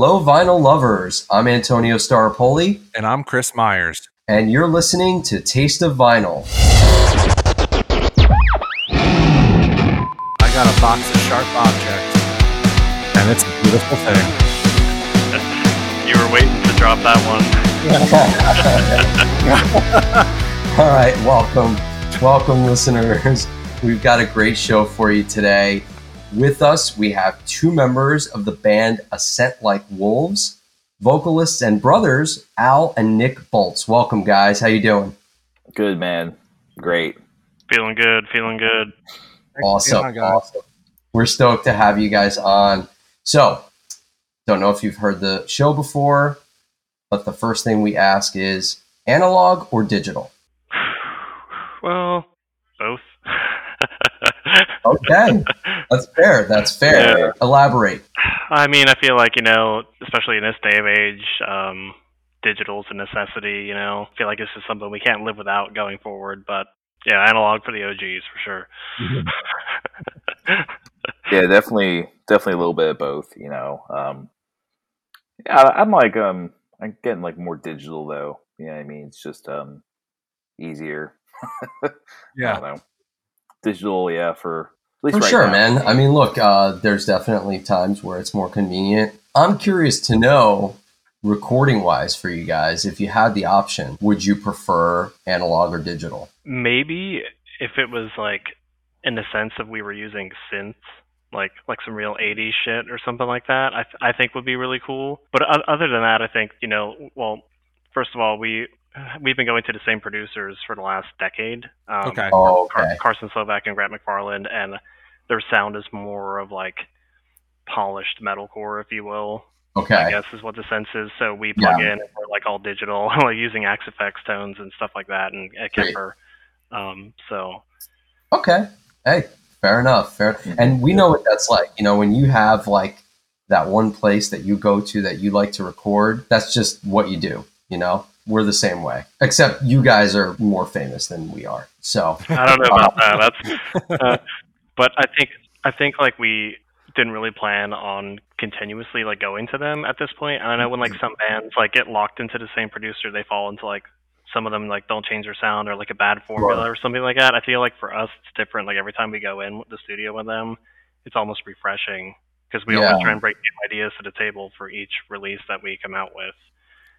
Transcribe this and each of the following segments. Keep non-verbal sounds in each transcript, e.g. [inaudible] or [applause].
Hello, vinyl lovers. I'm Antonio Staropoli, And I'm Chris Myers. and you're listening to Taste of Vinyl. I got a box of sharp objects, and it's a beautiful thing. You were waiting to drop that one. [laughs] All right, welcome. Welcome, listeners. We've got a great show for you today. With us, we have two members of the band A Scent Like Wolves, vocalists and brothers Al and Nick Bolts. Welcome, guys. How you doing? Good man. Great. Feeling good, feeling good. Awesome. my God. awesome. We're stoked to have you guys on. So, don't know if you've heard the show before, but the first thing we ask is analog or digital? [sighs] Well, both. Okay, that's fair. That's fair. Yeah. Elaborate. I mean, I feel like, you know, especially in this day of age, um, digital's a necessity, you know. I feel like this is something we can't live without going forward, but yeah, analog for the OGs for sure. [laughs] Yeah, definitely, definitely a little bit of both. You know, um, yeah, I- I'm like, um, I'm getting like more digital though. You know what I mean? It's just um, easier. [laughs] I Yeah. Don't know. Digital, yeah, for at least For right sure, now. man. I mean, look, uh, there's definitely times where it's more convenient. I'm curious to know, recording wise, for you guys, if you had the option, would you prefer analog or digital? Maybe if it was like in the sense of we were using synths, like like some real 80s shit or something like that, I, th- I think would be really cool. But o- other than that, I think, you know, well, first of all, we we've been going to the same producers for the last decade. Um, Okay. Oh, Car- Carson Slovak and Grant McFarland, and their sound is more of like polished metalcore, if you will. Okay. I guess is what the sense is. So we plug in and we're like all digital, [laughs] like using Axe-Fx tones and stuff like that, and a Great. Kemper. Um, so Okay. Hey, fair enough. Fair. And we know what that's like. You know, when you have like that one place that you go to that you like to record, that's just what you do. You know, we're the same way, except you guys are more famous than we are. So, I don't know about that. That's, [laughs] uh, but I think I think like we didn't really plan on continuously like going to them at this point. And I know when like some bands like get locked into the same producer, they fall into like some of them like don't change their sound or like a bad formula Right. or something like that. I feel like for us it's different. Like every time we go in the studio with them, it's almost refreshing because we Yeah. always try and bring new ideas to the table for each release that we come out with.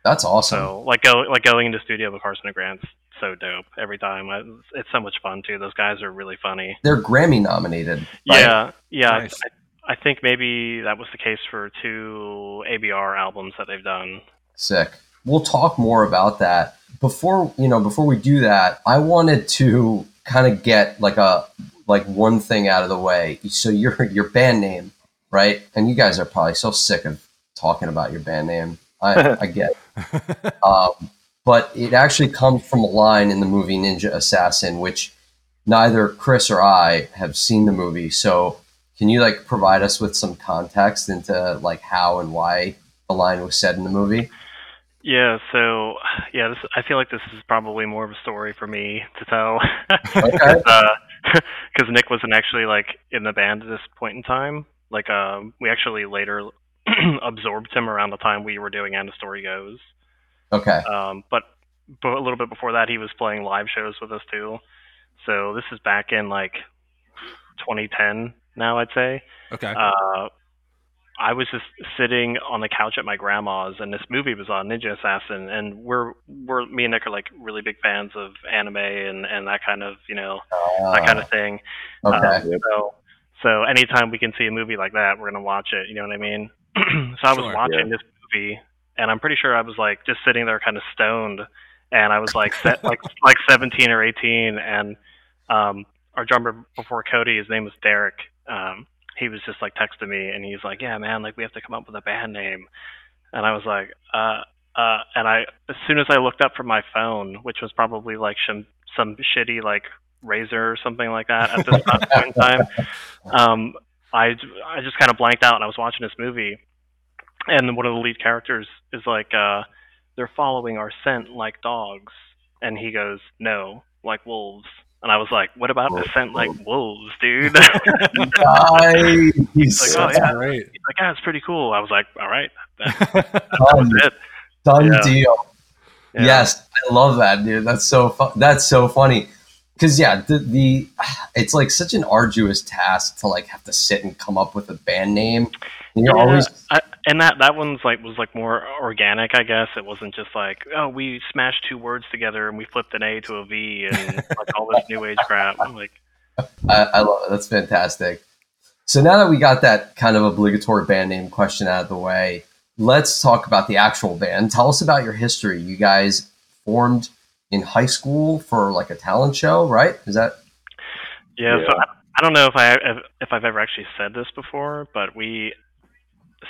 That's awesome. So like go like going into studio with Carson and Grant's so dope every time. I, it's so much fun too. Those guys are really funny. They're Grammy nominated. right? Yeah, yeah. Nice. I, I think maybe that was the case for two ABR albums that they've done. Sick. We'll talk more about that. Before, you know, before we do that, I wanted to kind of get like a like one thing out of the way. So your your band name, right? And you guys are probably so sick of talking about your band name. I, [laughs] I get. it. Um, but it actually comes from a line in the movie Ninja Assassin, which neither Chris or I have seen the movie. So can you like provide us with some context into like how and why the line was said in the movie? Yeah, so yeah, this, I feel like this is probably more of a story for me to tell. Because [laughs] [laughs] Nick wasn't actually like in the band at this point in time. Like, um, we actually later [clears throat] absorbed him around the time we were doing And the Story Goes. Okay. Um, but, but a little bit before that, he was playing live shows with us too. So this is back in like 2010 now, I'd say. okay. Uh, I was just sitting on the couch at my grandma's, and this movie was on, Ninja Assassin, and we're we're me and Nick are like really big fans of anime and and that kind of you know that kind of thing. Uh, okay. Um, so so anytime we can see a movie like that, we're gonna watch it. You know what I mean? [clears throat] so I was Sure, watching this movie, and I'm pretty sure I was like just sitting there, kind of stoned, and I was like set, [laughs] like like 17 or 18, and um, our drummer before Cody, his name was Derek. Um, he was just like texting me, and he's like, "Yeah, man, like we have to come up with a band name," and I was like, "Uh." Uh, and I, as soon as I looked up from my phone, which was probably like some some shitty like razor or something like that at this [laughs] point in time, um, I I just kind of blanked out and I was watching this movie, and one of the lead characters is like, uh, they're following our scent like dogs, and he goes, no, like wolves, And I was like, "What about the scent like wolves, dude?" [laughs] Nice. He's like, "Oh, That's yeah." great. He's like, "Yeah, it's pretty cool." I was like, "All right, that, Done. [laughs] that was it." Done Yeah. deal. Yeah. Yes, I love that, dude. That's so fu- that's so funny. Cause yeah, the, the [sighs] it's like such an arduous task to like have to sit and come up with a band name. And you're Yeah, always I, and that that one's like was like more organic, I guess. It wasn't just like, oh, we smashed two words together and we flipped an A to a V and like all this new age crap. I'm like, [laughs] I, I love it. That's fantastic. So now that we got that kind of obligatory band name question out of the way, let's talk about the actual band. Tell us about your history. You guys formed in high school for like a talent show, right? Is that yeah. So I, I don't know if I if I've ever actually said this before, but we,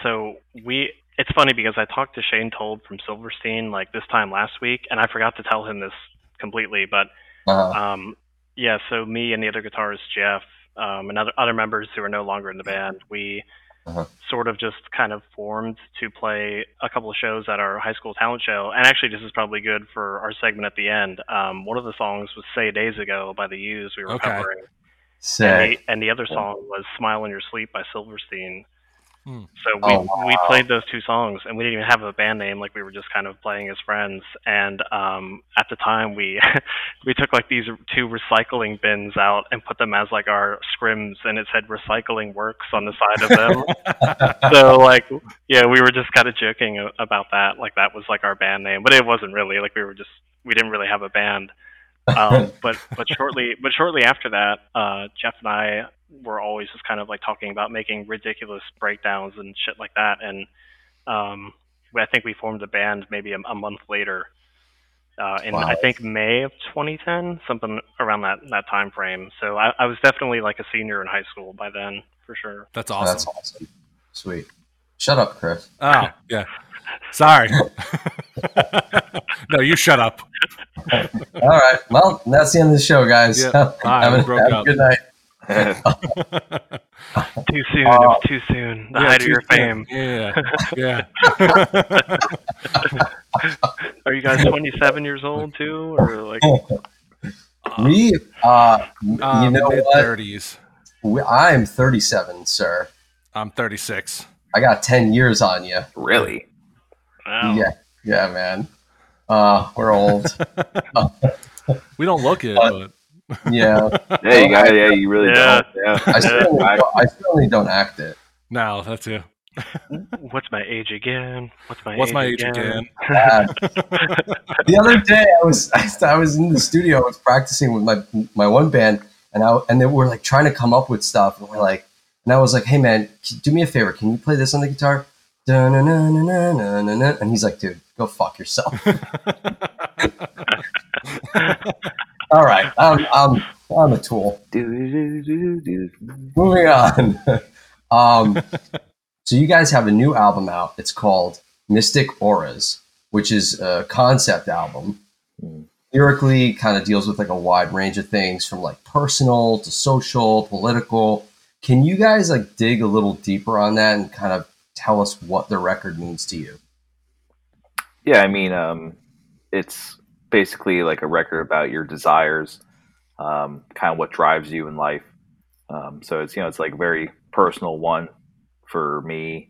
so we. It's funny because I talked to Shane Told from Silverstein like this time last week, and I forgot to tell him this completely, but uh, Um, yeah, so me and the other guitarist Jeff, um, and other other members who are no longer in the band, we Uh-huh. sort of just kind of formed to play a couple of shows at our high school talent show. And actually, this is probably good for our segment at the end. Um, one of the songs was "Say Days Ago" by the Used. We were Okay. covering, and the, and the other song was "Smile in Your Sleep" by Silverstein. Hmm. So we Oh, wow. we played those two songs, and we didn't even have a band name. Like we were just kind of playing as friends. And um, at the time, we [laughs] we took like these two recycling bins out and put them as like our scrims, and it said "Recycling Works" on the side of them. [laughs] so like, yeah, we were just kind of joking about that. Like that was like our band name, but it wasn't really. Like we were just we didn't really have a band. Um, [laughs] but but shortly but shortly after that, uh, Jeff and I were always just kind of like talking about making ridiculous breakdowns and shit like that. And um, I think we formed a band maybe a, a month later. Uh, in Wow. I think May of 2010, something around that that time frame. So I, I was definitely like a senior in high school by then, for sure. That's awesome. That's awesome. Sweet. Shut up, Chris. Oh, yeah. Sorry. [laughs] [laughs] no, you shut up. All right. Well, that's the end of the show, guys. Yeah. [laughs] Have we a, have a good night. [laughs] Too soon. Uh, too soon. The Yeah, height of your soon. fame. Yeah. Yeah. Are you guys 27 years old too, or like? We, uh, you Um, know what? 30s. I'm 37, sir. I'm 36. I got 10 years on you. really? Wow. Yeah, yeah, man. Uh, we're old. [laughs] [laughs] We don't look it, but [laughs] yeah, Yeah, you got. Yeah, you really Yeah. don't. Yeah. I certainly, I- don't, I certainly don't act it. no, that's you. What's my age again? What's my What's age my age again? Bad. the other day, I was I was in the studio. I was practicing with my my one band, and I and they were like trying to come up with stuff, and we're like, and I was like, hey man, do me a favor, can you play this on the guitar? And he's like, dude, go fuck yourself. All right, I'm I'm I'm a tool. Moving on. um, so you guys have a new album out. It's called Mystic Auras, which is a concept album. Lyrically, kind of deals with like a wide range of things from like personal to social, political. Can you guys like dig a little deeper on that and kind of tell us what the record means to you? Yeah, I mean, um, it's basically like a record about your desires, um, kind of what drives you in life. Um, so it's you know it's like a very personal one for me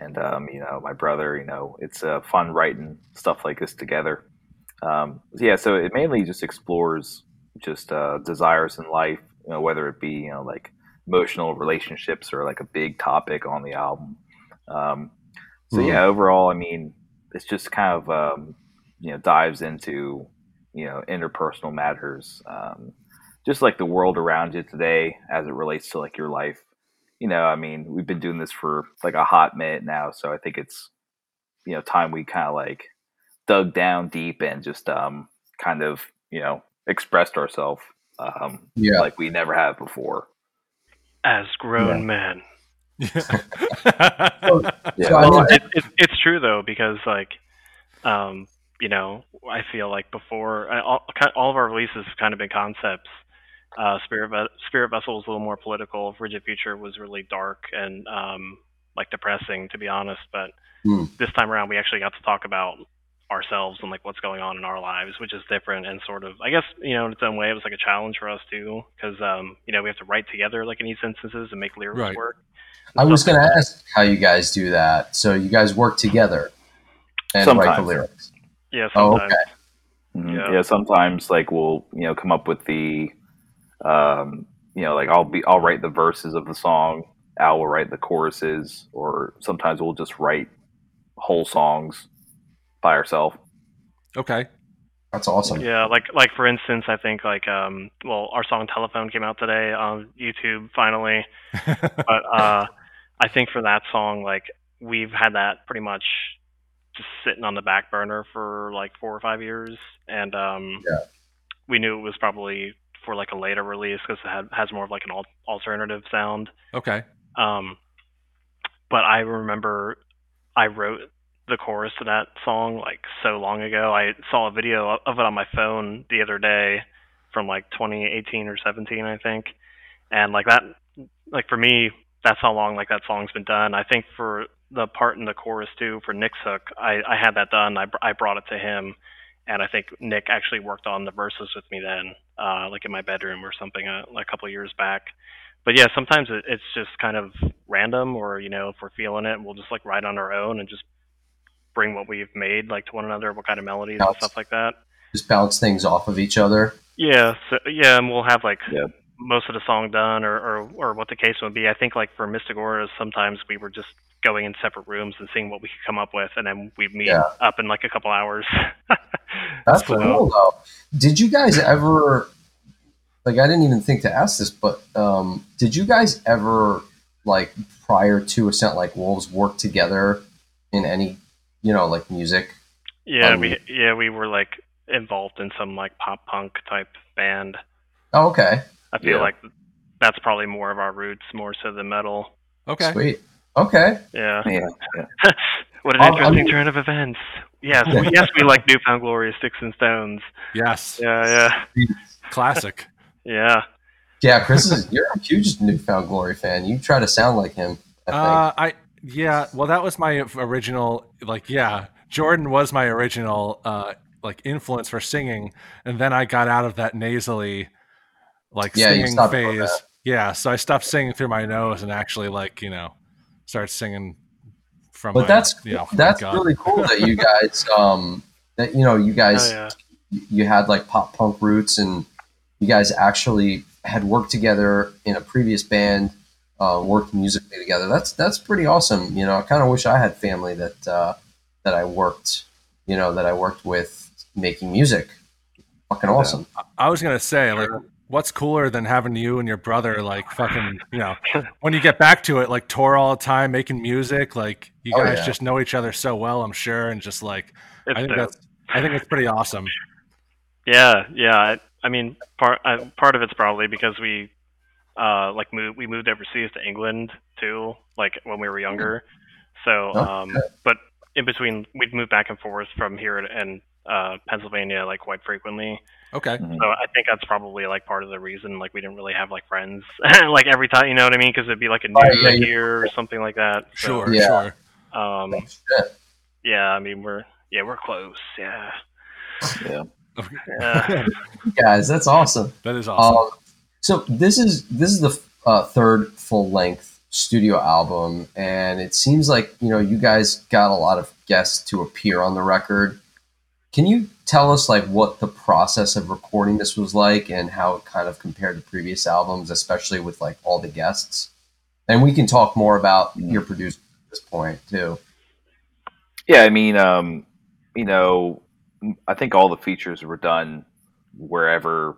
and um, you know my brother. You know, it's uh, fun writing stuff like this together. Um, yeah, so it mainly just explores just uh, desires in life. You know, whether it be you know like emotional relationships or like a big topic on the album. Um, so Mhm. yeah, overall, I mean, it's just kind of um, you know dives into you know interpersonal matters, um, just like the world around you today as it relates to like your life. You know, I mean, we've been doing this for like a hot minute now, so I think it's you know time we kind of like dug down deep and just um, kind of you know expressed ourselves um, Yeah. like we never have before. As grown Yeah. men. Yeah, So, Well, it, it, it's true though because like, um, you know, I feel like before all, all of our releases have kind of been concepts. Uh, Spirit Ve- Spirit Vessel was a little more political. Rigid Future was really dark and um, like depressing, to be honest. But Hmm. this time around, we actually got to talk about ourselves and like what's going on in our lives, which is different and sort of, I guess, you know, in its own way, it was like a challenge for us too, because um, you know we have to write together like in these instances and make lyrics Right. work. I was going to ask how you guys do that. So you guys work together and write the lyrics. Yeah, Oh, sometimes. okay. Mhm. Yeah. Yeah. sometimes like we'll you know come up with the, um, you know, like I'll be I'll write the verses of the song. Al will write the choruses, or sometimes we'll just write whole songs by herself. Okay. That's awesome. Yeah, like like for instance, I think like um well our song Telephone came out today on YouTube finally. [laughs] but uh I think for that song like we've had that pretty much just sitting on the back burner for like 4 or 5 years and um Yeah. we knew it was probably for like a later release cuz it had, has more of like an al- alternative sound. okay. Um, but I remember I wrote the chorus to that song like so long ago. I saw a video of it on my phone the other day from like 2018 or 17, I think. And like that, like for me, that's how long like that song's been done. I think for the part in the chorus too, for Nick's hook, I, I had that done. I, I brought it to him. And I think Nick actually worked on the verses with me then, uh, like in my bedroom or something, uh, a couple years back but yeah, sometimes it, it's just kind of random, or you know, if we're feeling it, we'll just like write on our own and just bring what we've made like to one another, what kind of melodies and stuff like that. Just bounce things off of each other. Yeah, so yeah, and we'll have like Yeah. most of the song done, or, or or what the case would be. I think like for Mystic Auras, sometimes we were just going in separate rooms and seeing what we could come up with, and then we'd meet Yeah. up in like a couple hours. [laughs] That's So- cool though. Did you guys ever like I didn't even think to ask this, but um did you guys ever like prior to A Scent like Wolves work together in any you know, like music? Yeah, Um, we yeah we were like involved in some like pop punk type band. Oh, okay. I feel Yeah. like that's probably more of our roots, more so than metal. Okay. Sweet. Okay. Yeah. Yeah, yeah. [laughs] what an Um, interesting I'm- turn of events. Yes, we, yes, we like New Found Glory, Sticks and Stones. Yes. Yeah, yeah, Classic. yeah. Yeah, Chris is you're a huge New Found Glory fan. You try to sound like him, I think. Uh, I yeah. Well, that was my original. Like, yeah, Jordan was my original uh like influence for singing, and then I got out of that nasally like Yeah, singing phase. Yeah, so I stopped singing through my nose and actually like you know started singing from. but my, that's you know, that's my really cool that you guys [laughs] um that you know you Oh, guys yeah. you had like pop punk roots and you guys actually had worked together in a previous band uh, worked musically together that's that's pretty awesome you know i kind of wish i had family that uh, that i worked you know that i worked with making music fucking awesome I was gonna say like. What's cooler than having you and your brother like fucking you know when you get back to it like tour all the time making music like you Oh, guys yeah. just know each other so well I'm sure and just like It's I think dope. that's I think it's pretty awesome. Yeah, yeah. I, I mean, part uh, part of it's probably because we, uh, like moved we moved overseas to England too, like when we were younger. So, Oh, um, but in between, we'd move back and forth from here and uh, Pennsylvania like quite frequently. Okay. So I think that's probably like part of the reason like we didn't really have like friends [laughs] like every time, you know what I mean? Because it'd be like a new Right, yeah, yeah. year or something like that. So, Sure, Yeah. sure. Um, Shit. yeah, I mean we're yeah we're close. Yeah. yeah. Yeah. [laughs] [laughs] guys that's awesome that is awesome. Um, so this is this is the uh, third full length studio album, and it seems like you know you guys got a lot of guests to appear on the record. Can you tell us like what the process of recording this was like, and how it kind of compared to previous albums, especially with like all the guests? And we can talk more about Mhm. your producer at this point too. Yeah, I mean, um, you know, I think all the features were done wherever,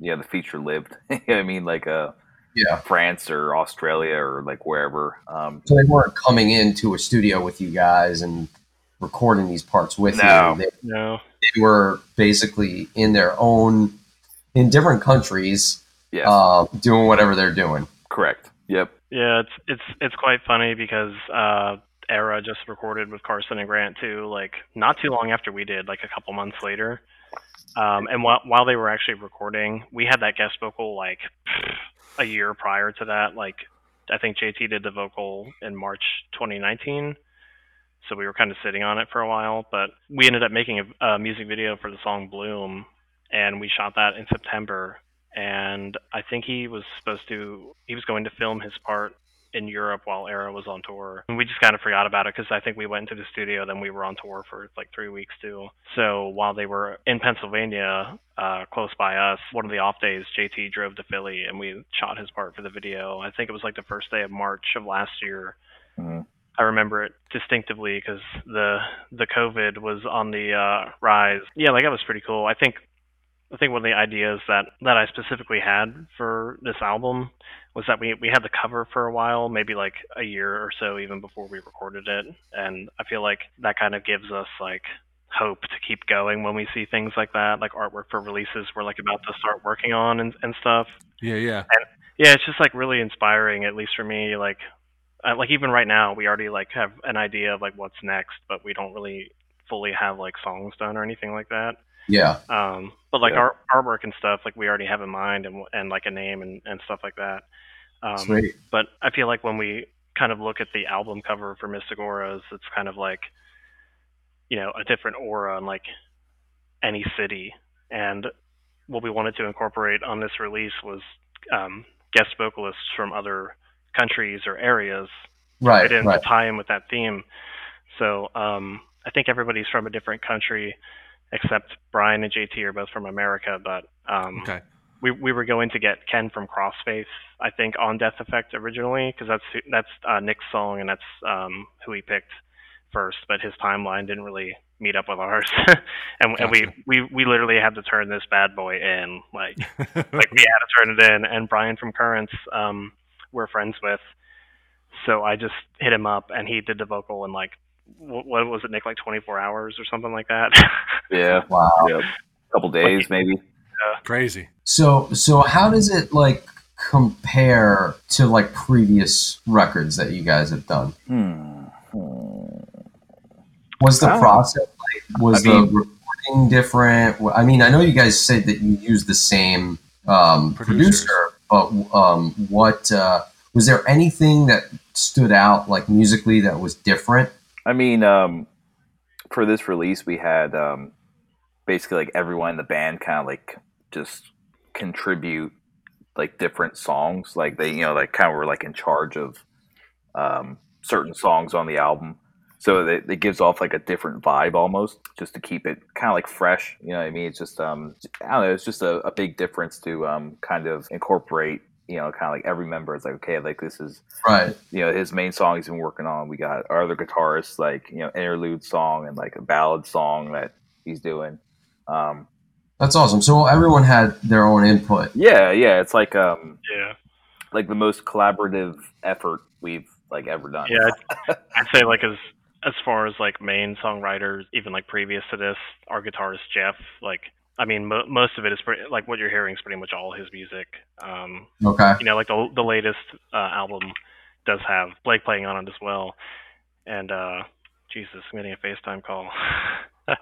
yeah, the feature lived. [laughs] you know I mean, like uh, Yeah. France or Australia or like wherever. Um, So they weren't coming into a studio with you guys and recording these parts with No. you. They, No. they were basically in their own in different countries yes, uh, doing whatever they're doing correct. Yep. Yeah, it's it's it's quite funny because uh Erra just recorded with Carson and Grant too, like not too long after we did, like a couple months later. Um, and while while they were actually recording, we had that guest vocal like a year prior to that. Like I think JT did the vocal in March 2019. so we were kind of sitting on it for a while. But we ended up making a, a music video for the song Bloom, and we shot that in September. And I think he was supposed to he was going to film his part in Europe while Erra was on tour. And we just kind of forgot about it because I think we went into the studio, then we were on tour for like three weeks too. So while they were in Pennsylvania, uh, close by us, one of the off days, JT drove to Philly and we shot his part for the video. I think it was like the first day of March of last year. Mm-hmm. I remember it distinctively because the the COVID was on the uh, rise. Yeah, like that was pretty cool. I think I think one of the ideas that that I specifically had for this album was that we we had the cover for a while, maybe like a year or so even before we recorded it, and I feel like that kind of gives us like hope to keep going when we see things like that, like artwork for releases we're like about to start working on and, and stuff. Yeah, yeah. And yeah, it's just like really inspiring, at least for me. Like, uh, like even right now, we already like have an idea of like what's next, but we don't really fully have like songs done or anything like that. Yeah. Um, but like Yeah. art, artwork and stuff, like we already have in mind and and like a name and, and stuff like that. Um, Sweet. but I feel like when we kind of look at the album cover for Mystic Auras, it's kind of like, you know, a different aura in like any city. And what we wanted to incorporate on this release was um, guest vocalists from other countries or areas Right. right in Right. to tie in with that theme. So um, I think everybody's from a different country, except Brian and JT are both from America. But um, Okay. we we were going to get Ken from Crossfaith, I think, on Death Effect originally, because that's who- that's uh, Nick's song and that's um, who he picked first. But his timeline didn't really meet up with ours, [laughs] and, and we, we we literally had to turn this bad boy in, like [laughs] like we had to turn it in. And Brian from Currents, um, we're friends with, so I just hit him up and he did the vocal in like what was it, Nick, like 24 hours or something like that. [laughs] Yeah. Wow. Yep. couple days maybe. Yeah. Crazy. So so how does it like compare to like previous records that you guys have done? Hmm. Was the process like was I the mean- recording different? I mean, I know you guys said that you use the same um, producer, but um, what uh, was there anything that stood out like musically that was different? I mean, um, for this release, we had um, basically like everyone in the band kind of like just contribute like different songs. Like they, you know, like kind of were like in charge of um, certain songs on the album. So it, it gives off like a different vibe almost, just to keep it kind of like fresh. You know what I mean? It's just um, I don't know. It's just a, a big difference to um, kind of incorporate. You know, kind of like every member is like, okay, like this is Right. you know his main song he's been working on. We got our other guitarist like you know interlude song and like a ballad song that he's doing. Um, That's awesome. So everyone had their own input. yeah, yeah, it's like um yeah. like the most collaborative effort we've like ever done. Yeah, I'd, [laughs] I'd say like as as far as like main songwriters, even like previous to this, our guitarist Jeff, like I mean, mo- most of it is pretty, like what you're hearing is pretty much all his music. Um, Okay. you know, like the the latest uh, album does have Blake playing on it as well, and uh, Jesus, I'm getting a FaceTime call. [laughs]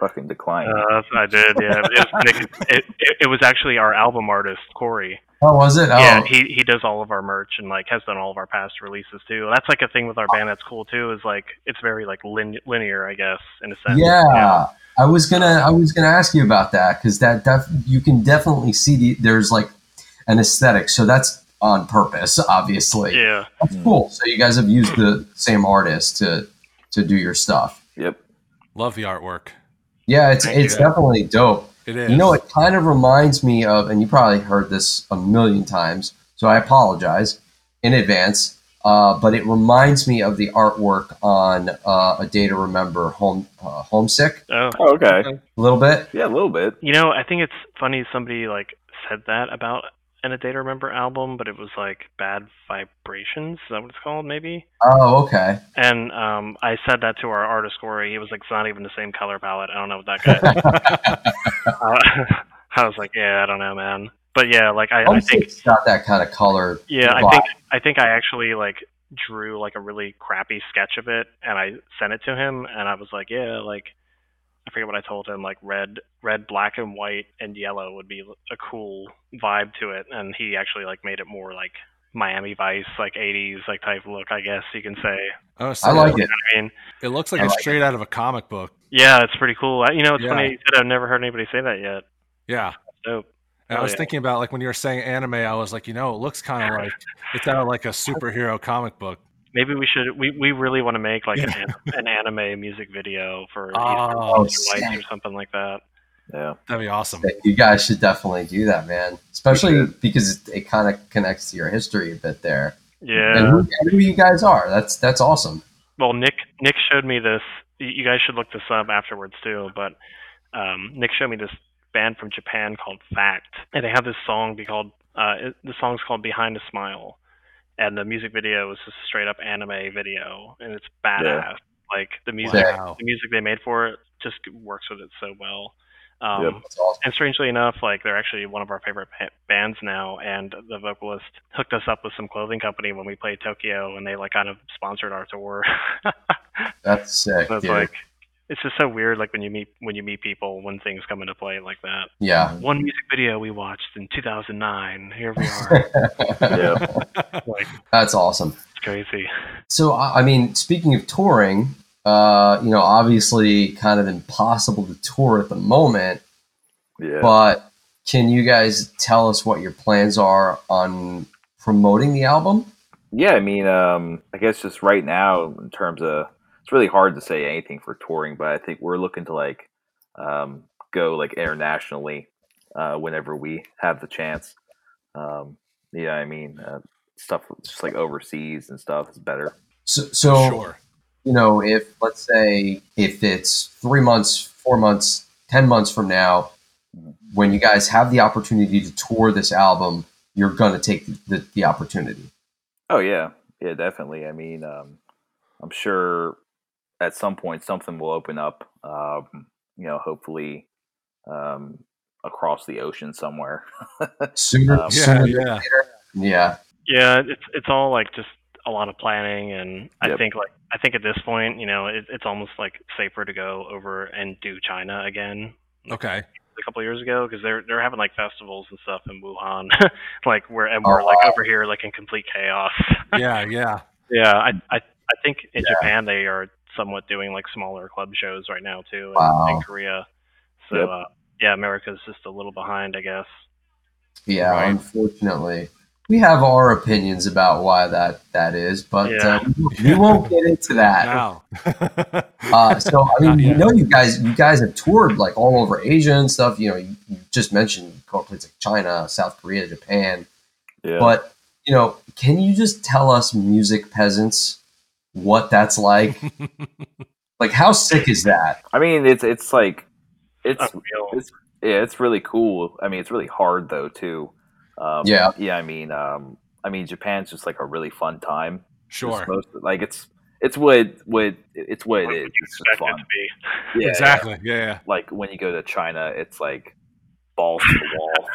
fucking decline. uh, I did, yeah. It was, it, it, it was actually our album artist Corey. Oh, was it? Oh, Yeah, he he does all of our merch and like has done all of our past releases too. That's like a thing with our band that's cool too. Is like it's very like lin- linear, I guess, in a sense. yeah. I was gonna I was gonna ask you about that because that def- you can definitely see the, there's like an aesthetic. So that's on purpose, obviously. Yeah. That's Mm. cool. So you guys have used the same artist to to do your stuff. yep. Love the artwork. Yeah, it's Thank it's you. definitely dope. It is. You know, it kind of reminds me of, and you probably heard this a million times, so I apologize in advance. Uh, but it reminds me of the artwork on uh, a day to remember, home uh, homesick, Oh, Oh, okay. a little bit. Yeah, a little bit. you know, I think it's funny somebody like said that about an A Day to Remember album, but it was like Bad Vibrations. Is that what it's called? Maybe. Oh, okay. And um, I said that to our artist Corey. He was like, "It's not even the same color palette." I don't know what that guy. [laughs] uh, [laughs] I was like, "Yeah, I don't know, man." But yeah, like I, I think it's not that kind of color. Yeah, I think I think I actually like drew like a really crappy sketch of it and I sent it to him and I was like, yeah, like I forget what I told him, like red, red, black and white and yellow would be a cool vibe to it and he actually like made it more like Miami Vice, like '80s, like type look. I guess you can say. Oh, so I like it. I mean, It looks like I it's like straight out of a comic book. yeah, it's pretty cool. I- You know, it's Yeah. funny you said I've never heard anybody say that yet. Yeah. Dope. And I Oh, was yeah. thinking about like when you were saying anime, I was like, you know, it looks kind of [laughs] like it's out of like a superhero comic book. Maybe we should. We, we really want to make like an, Yeah. an, an anime music video for Oh, Easter Lights or something like that. Yeah. That'd be awesome. You guys should definitely do that, man. Especially because it, it kind of connects to your history a bit there. Yeah. And who, who you guys are. That's that's awesome. well nick nick showed me this you guys should look this up afterwards too but um, nick showed me this band from japan called fact and they have this song be called uh, it, the song's called behind a smile and the music video is just a straight up anime video and it's badass like the music Wow. the music they made for it just works with it so well um, Yep. Awesome. and strangely enough, like they're actually one of our favorite ba- bands now, and the vocalist hooked us up with some clothing company when we played Tokyo, and they like kind of sponsored our tour. [laughs] That's sick, so it's dude. like it's just so weird, like when you meet when you meet people when things come into play like that. yeah. One music video we watched in 2009. Here we are. [laughs] Yeah. [laughs] like That's awesome. it's crazy. So, I I mean, speaking of touring, uh, you know, obviously kind of impossible to tour at the moment, Yeah. but can you guys tell us what your plans are on promoting the album? Yeah, I mean, um, I guess just right now, in terms of, it's really hard to say anything for touring, but I think we're looking to like um, go like internationally uh, whenever we have the chance. Um, yeah, I mean, uh, stuff just like overseas and stuff is better. So, so sure. you know, if let's say if it's three months, four months, ten months from now, when you guys have the opportunity to tour this album, you're gonna take the, the, the opportunity. Oh yeah, yeah, definitely. I mean, um, I'm sure at some point something will open up. Um, you know, hopefully um, across the ocean somewhere. [laughs] Sooner, Um, Yeah, sooner yeah. yeah. Yeah, it's it's all like just a lot of planning, and I Yep. think like I think at this point, you know, it, it's almost like safer to go over and do China again Okay. a couple of years ago because they're they're having like festivals and stuff in Wuhan, [laughs] like where and we're Oh, like wow. over here like in complete chaos. Yeah, yeah. [laughs] yeah, I I I think in Yeah. Japan they are somewhat doing like smaller club shows right now too, in, Wow. in Korea. So Yep. uh, yeah, America's just a little behind, I guess. Yeah, Right. unfortunately. We have our opinions about why that that is, but Yeah. uh, we won't get into that. Now. [laughs] Uh, so I mean, you know, you guys, you guys have toured like all over Asia and stuff. You know, you, you just mentioned going places like China, South Korea, Japan. Yeah. But you know, can you just tell us, music peasants, what that's like? [laughs] like, how sick is that? I mean, it's it's like it's Unreal. it's yeah, it's really cool. I mean, it's really hard though too. Um, Yeah. yeah. I mean, um, I mean, Japan's just like a really fun time. sure. Just most, like it's it's what what it's what What it is. It's just expect it fun. to be? [laughs] Yeah, Exactly. Yeah, Like when you go to China, it's like balls to the wall.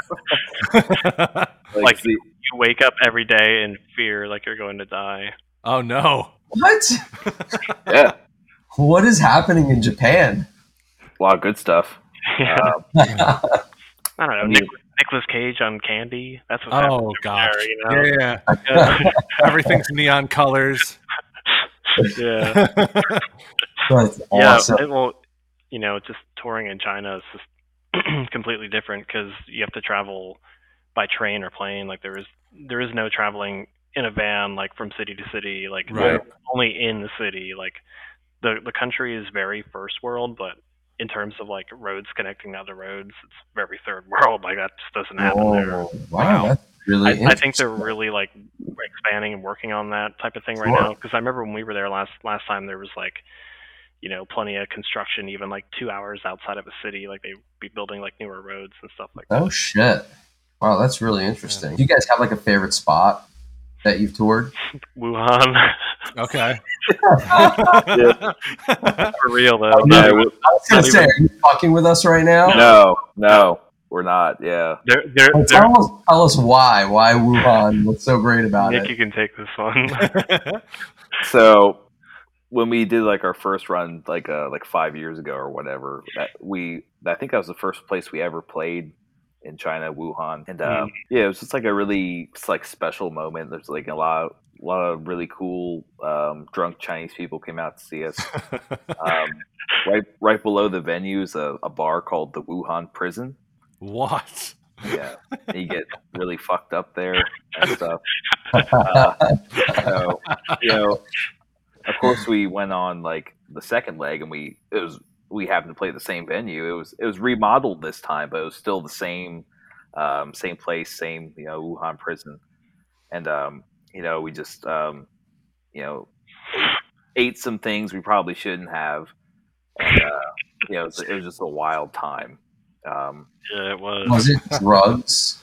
[laughs] yeah. Like- the- You wake up every day in fear, like you're going to die. oh no. What? [laughs] yeah, what is happening in Japan? a lot of good stuff. [laughs] Yeah. Uh, [laughs] I don't know. I mean- Nic- Nicolas Cage on Candy. That's what's Oh happening over gosh. there, you know? Yeah, yeah. Yeah. Everything's neon colors. yeah. That's Yeah. it- well, you know, just touring in China is just [clears throat] completely different because you have to travel by train or plane. Like there is there is no traveling in a van like from city to city. Like Right. only in the city. Like the the country is very first world, but in terms of like roads connecting to other roads, it's very third [laughs] world. Like that just doesn't happen oh, there. Oh, Wow. wow, that's really. I, I think they're really like expanding and working on that type of thing right Sure. now. Because I remember when we were there last last time, there was like, you know, plenty of construction, even like two hours outside of a city. Like they'd be building like newer roads and stuff like oh, that. Oh shit! Wow, that's really interesting. Do you guys have like a favorite spot that you've toured? Wuhan, [laughs] Okay. for real though. Yeah, I was gonna Not say, are you fucking with us right now? no, no, we're not. Yeah. They're, they're, Well, they're, tell us, tell us why. Why Wuhan? What's so great about Nick, it? you can take this one. [laughs] So when we did like our first run, like uh, like five years ago or whatever, that we I think that was the first place we ever played in China, Wuhan, and uh, yeah, it was just like a really like special moment. There's like a lot, a lot of really cool um, drunk Chinese people came out to see us. [laughs] Um, right, right below the venue is a, a bar called the Wuhan Prison. what? Yeah, you get really fucked up there and stuff. [laughs] Uh, so, you know, of course, we went on like the second leg, and we it was we happened to play the same venue. It was it was remodeled this time, but it was still the same um, same place, same you know Wuhan prison, and um, you know we just um, you know ate some things we probably shouldn't have, and uh, you know it was, it was just a wild time. Um, Yeah, it was. Was it drugs?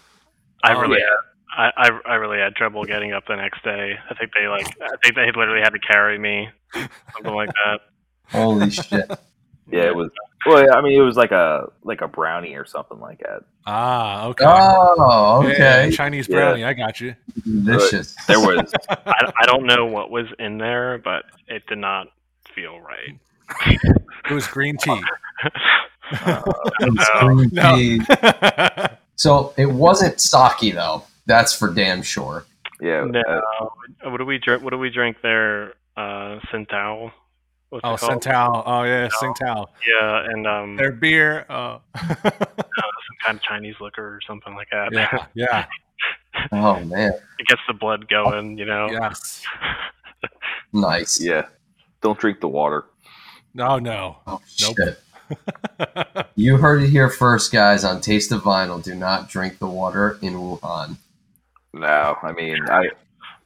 I Oh, really, yeah. I, I, I really had trouble getting up the next day. I think they like, I think they literally had to carry me, something like that. Holy shit! Yeah, it was. Well, I mean, it was like a like a brownie or something like that. Ah, okay. Oh, Yeah, okay. Chinese Yeah. brownie. I got you. Delicious. There was [laughs] I, I don't know what was in there, but it did not feel right. It was green tea. [laughs] uh, It's No. green No. tea. [laughs] So it wasn't sake though. That's for damn sure. yeah. No, uh, what do we drink? What do we drink there? Uh, Tsingtao. What's oh, it called? Tsingtao. Oh, yeah, Tsingtao. Yeah, and um, Their beer. Oh. [laughs] some kind of Chinese liquor or something like that. yeah, [laughs] yeah, Oh man, it gets the blood going, you know. yes. [laughs] nice. yeah. Don't drink the water. No, no. Oh Nope. shit. You heard it here first, guys. On Taste of Vinyl, do not drink the water in Wuhan. No, I mean, I,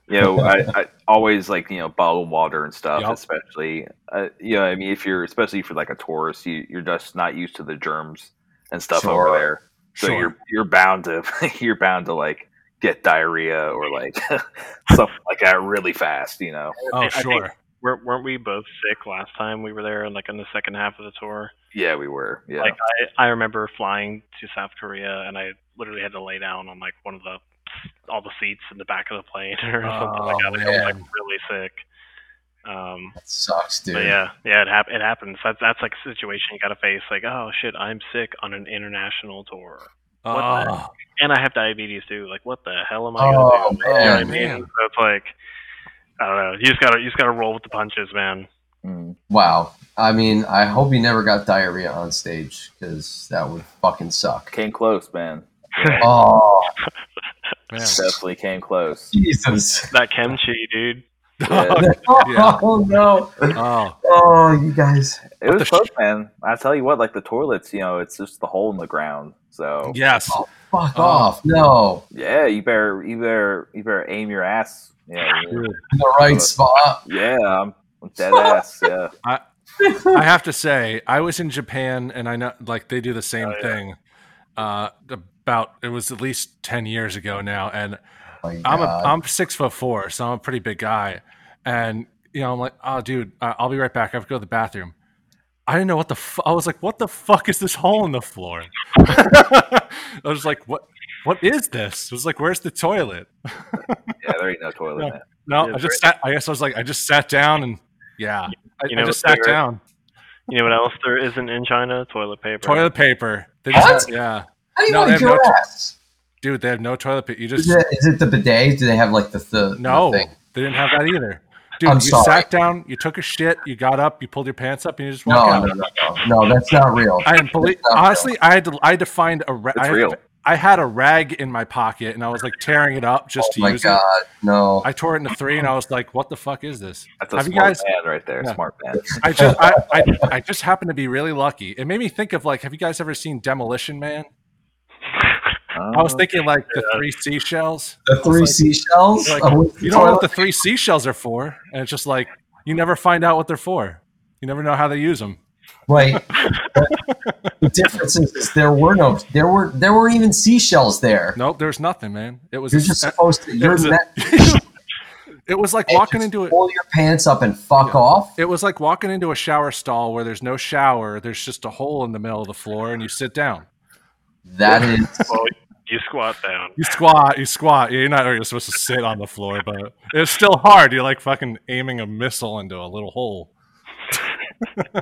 you know, I, [laughs] I always like you know bottled water and stuff, Yup. especially, uh, you know, I mean, if you're especially for like a tourist, you you're just not used to the germs and stuff Sure. over there, so Sure. you're you're bound to [laughs] you're bound to like get diarrhea or like [laughs] something like that really fast, you know. Oh, I sure. Weren't weren't we both sick last time we were there, and like in the second half of the tour? Yeah, we were. Yeah, Like I, I remember flying to South Korea, and I literally had to lay down on like one of the all the seats in the back of the plane [laughs] or something like Oh, that. Like, I was like really sick. Um, That sucks, dude. but yeah, yeah, it hap- it happens. That's that's like a situation you got to face. Like, oh shit, I'm sick on an international tour, Oh, and I have diabetes too. Like, what the hell am I Oh, gonna do? You know what I man. mean? man. So it's like, I don't know. You just gotta you just gotta roll with the punches, man. Mm. Wow. I mean, I hope you never got diarrhea on stage because that would fucking suck. came close, man. [laughs] Oh, man. Definitely came close. Jesus. [laughs] That kimchi, dude. Yeah. [laughs] Yeah. Oh, no. Oh, Oh, you guys. It was the close, man. I tell you what, like the toilets, you know, it's just the hole in the ground. So yes. Oh, fuck Oh. off. No. yeah, you better, you better, you better aim your ass. Yeah, Dude, In the right spot. yeah, I'm dead ass. Yeah, I have to say, I was in Japan, and I know like they do the same Oh, yeah. thing. Uh, about it was at least ten years ago now, and Oh, I'm a God. I'm six foot four, so I'm a pretty big guy, and you know I'm like, oh dude, I- I'll be right back. I have to go to the bathroom. I didn't know what the fu- I was like, what the fuck is this hole in the floor? [laughs] I was like, what what is this? It was like, where's the toilet? [laughs] yeah, there ain't no toilet. No. man. No, I just sat. I guess I was like, I just sat down and yeah, I, You I know just sat there? down. You know what else there isn't in China? Toilet paper. Toilet paper. What? just, yeah, How do you No, they like have your no- ass? dude, they have no toilet paper. You Is just it, is it the bidet? Do they have like the, the no, the thing? they didn't have that either. Dude, I'm you sorry. sat down, you took a shit, you got up, you pulled your pants up, and you just walked No, out. no, no, no, no. That's not real. I didn't believe. That's not Honestly, I had to. I had to find a. Ra- I real. I had a rag in my pocket, and I was like tearing it up just oh to my use god, it. no. I tore it into three, and I was like, "What the fuck is this?" That's a Have you smart guys- man right there. Yeah. Smart man. [laughs] I just, I, I, I just happened to be really lucky. It made me think of like, have you guys ever seen Demolition Man? I was Uh, thinking like the three seashells. the three seashells. like, Oh, You don't know what the three seashells are for, and it's just like you never find out what they're for. You never know how they use them. Right. [laughs] the difference is, is there were no there were there weren't even seashells there. Nope, there's nothing, man. It was You're a- just supposed to. it You're was a- [laughs] it was like walking into it. Pull your pants up and fuck Yeah. off. It was like walking into a shower stall where there's no shower. There's just a hole in the middle of the floor, and you sit down. That is. [laughs] well, you squat down. You squat, you squat. You're not really supposed to sit on the floor, but it's still hard. You're like fucking aiming a missile into a little hole. [laughs]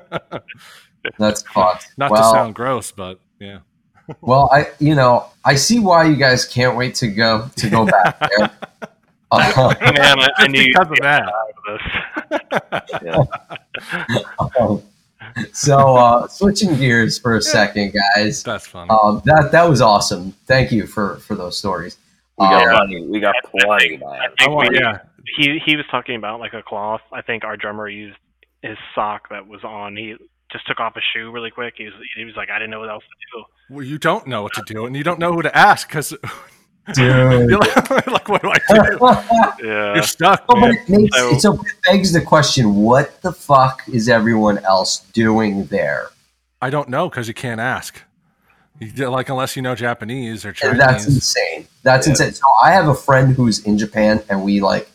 That's fucked. Not well, to sound gross, but yeah. [laughs] Well, I you know I see why you guys can't wait to go to go back [laughs] there. Uh, Man, I, I Just knew because of that. out of this. um, so uh, switching gears for a second, guys. That's fun. Um, that that was awesome. Thank you for for those stories. We got Um, plenty. We got plenty. I I think want, we- yeah, he he was talking about like a cloth. I think our drummer used his sock that was on. He just took off a shoe really quick. He was he was like, I didn't know what else to do. well, you don't know what to do, and you don't know who to ask because [laughs] dude. you're like, [laughs] like, what do I do? Yeah, [laughs] You're stuck. Oh, but it makes So- it so it begs the question: What the fuck is everyone else doing there? I don't know because you can't ask. You, like unless you know Japanese or And that's insane. That's Yeah. insane. So I have a friend who's in Japan, and we like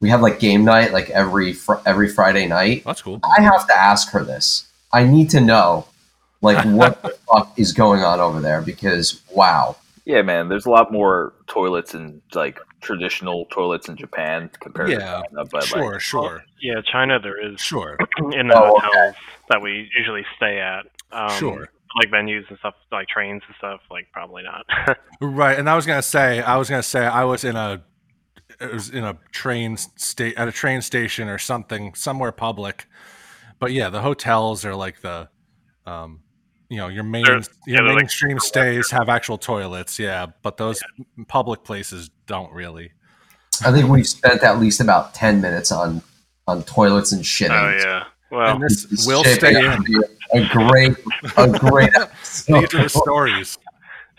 we have like game night like every fr- every Friday night. That's cool. I have to ask her this. I need to know like [laughs] what the fuck is going on over there because wow. Yeah, man. There's a lot more toilets and like traditional toilets in Japan compared Yeah, to China, but Sure, like, sure, yeah. China, there is sure, [clears throat] in the Oh, okay. hotels that we usually stay at. Um, sure. Like venues and stuff, like trains and stuff. Like probably not. [laughs] Right, and I was gonna say, I was gonna say, I was in a, it was in a train state at a train station or something somewhere public, but yeah, the hotels are like the, um, you know, your main They're- your yeah, they're like mainstream stays have actual toilets, yeah, but those public places don't really. I think we've spent at least about ten minutes on on toilets and shit. oh yeah. Well, and this It's will stay in. A great, a great [laughs] episode. These are stories.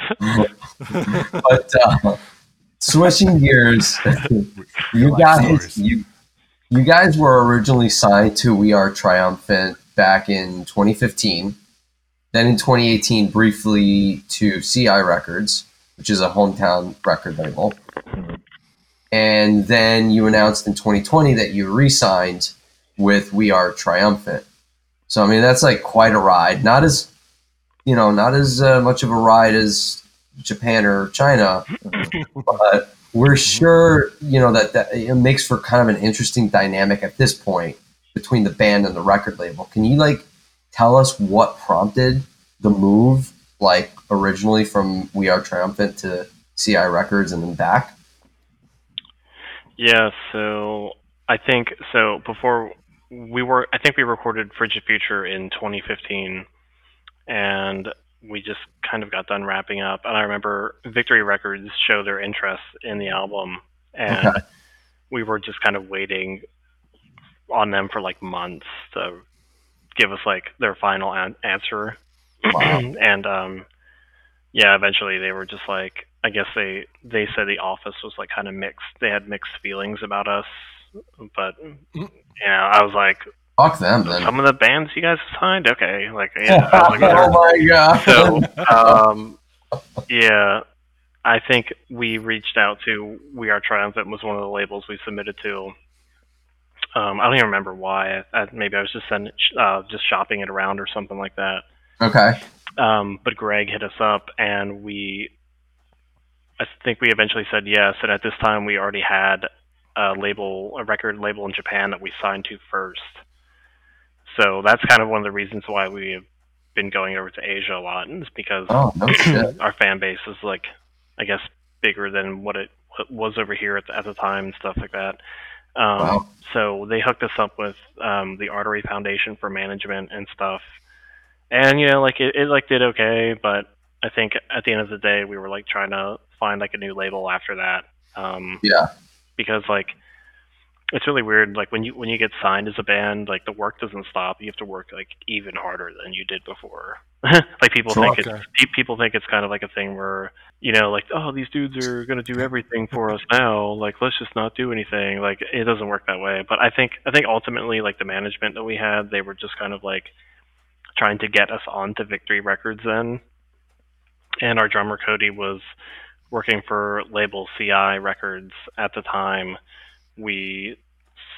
[laughs] but uh, switching gears, [laughs] you Life guys, you you guys were originally signed to We Are Triumphant back in 2015. Then in 2018, briefly to CI Records, which is a hometown record label. And then you announced in 2020 that you re-signed with We Are Triumphant. So I mean that's like quite a ride. Not as you know, not as uh, much of a ride as Japan or China, [laughs] but we're sure you know that that it makes for kind of an interesting dynamic at this point between the band and the record label. Can you like tell us what prompted the move, like originally from We Are Triumphant to CI Records and then back? Yeah, so I think so before we were I think we recorded Frigid Future in 2015 and we just kind of got done wrapping up and I remember Victory Records showed their interest in the album and Okay. we were just kind of waiting on them for like months to give us like their final an- answer Wow. [clears throat] and um yeah eventually they were just like i guess they they said the office was like kind of mixed they had mixed feelings about us but you know i was like Fuck them then. some of the bands you guys signed okay like yeah [laughs] like, oh my god. so um yeah i think we reached out to we are triumphant was one of the labels we submitted to um i don't even remember why I, maybe i was just sending uh just shopping it around or something like that okay. um, but Greg hit us up, and we, I think we eventually said yes. And at this time, we already had a label, a record label in Japan that we signed to first. So that's kind of one of the reasons why we have been going over to Asia a lot, is because Oh no [clears throat] our fan base is like, I guess, bigger than what it was over here at the, at the time and stuff like that. Um, Wow. So they hooked us up with um, the Artery Foundation for management and stuff, and you know, like it, it like did okay, but I think at the end of the day, we were like trying to find like a new label after that. Um, Yeah. because like it's really weird like when you when you get signed as a band like the work doesn't stop. You have to work like even harder than you did before. [laughs] Like people think it's Okay. pe- people think it's kind of like a thing where you know like oh these dudes are going to do everything for us now. Like let's just not do anything. Like it doesn't work that way. But i think i think ultimately like the management that we had they were just kind of like trying to get us onto victory records then. And our drummer cody was working for label ci records at the time. We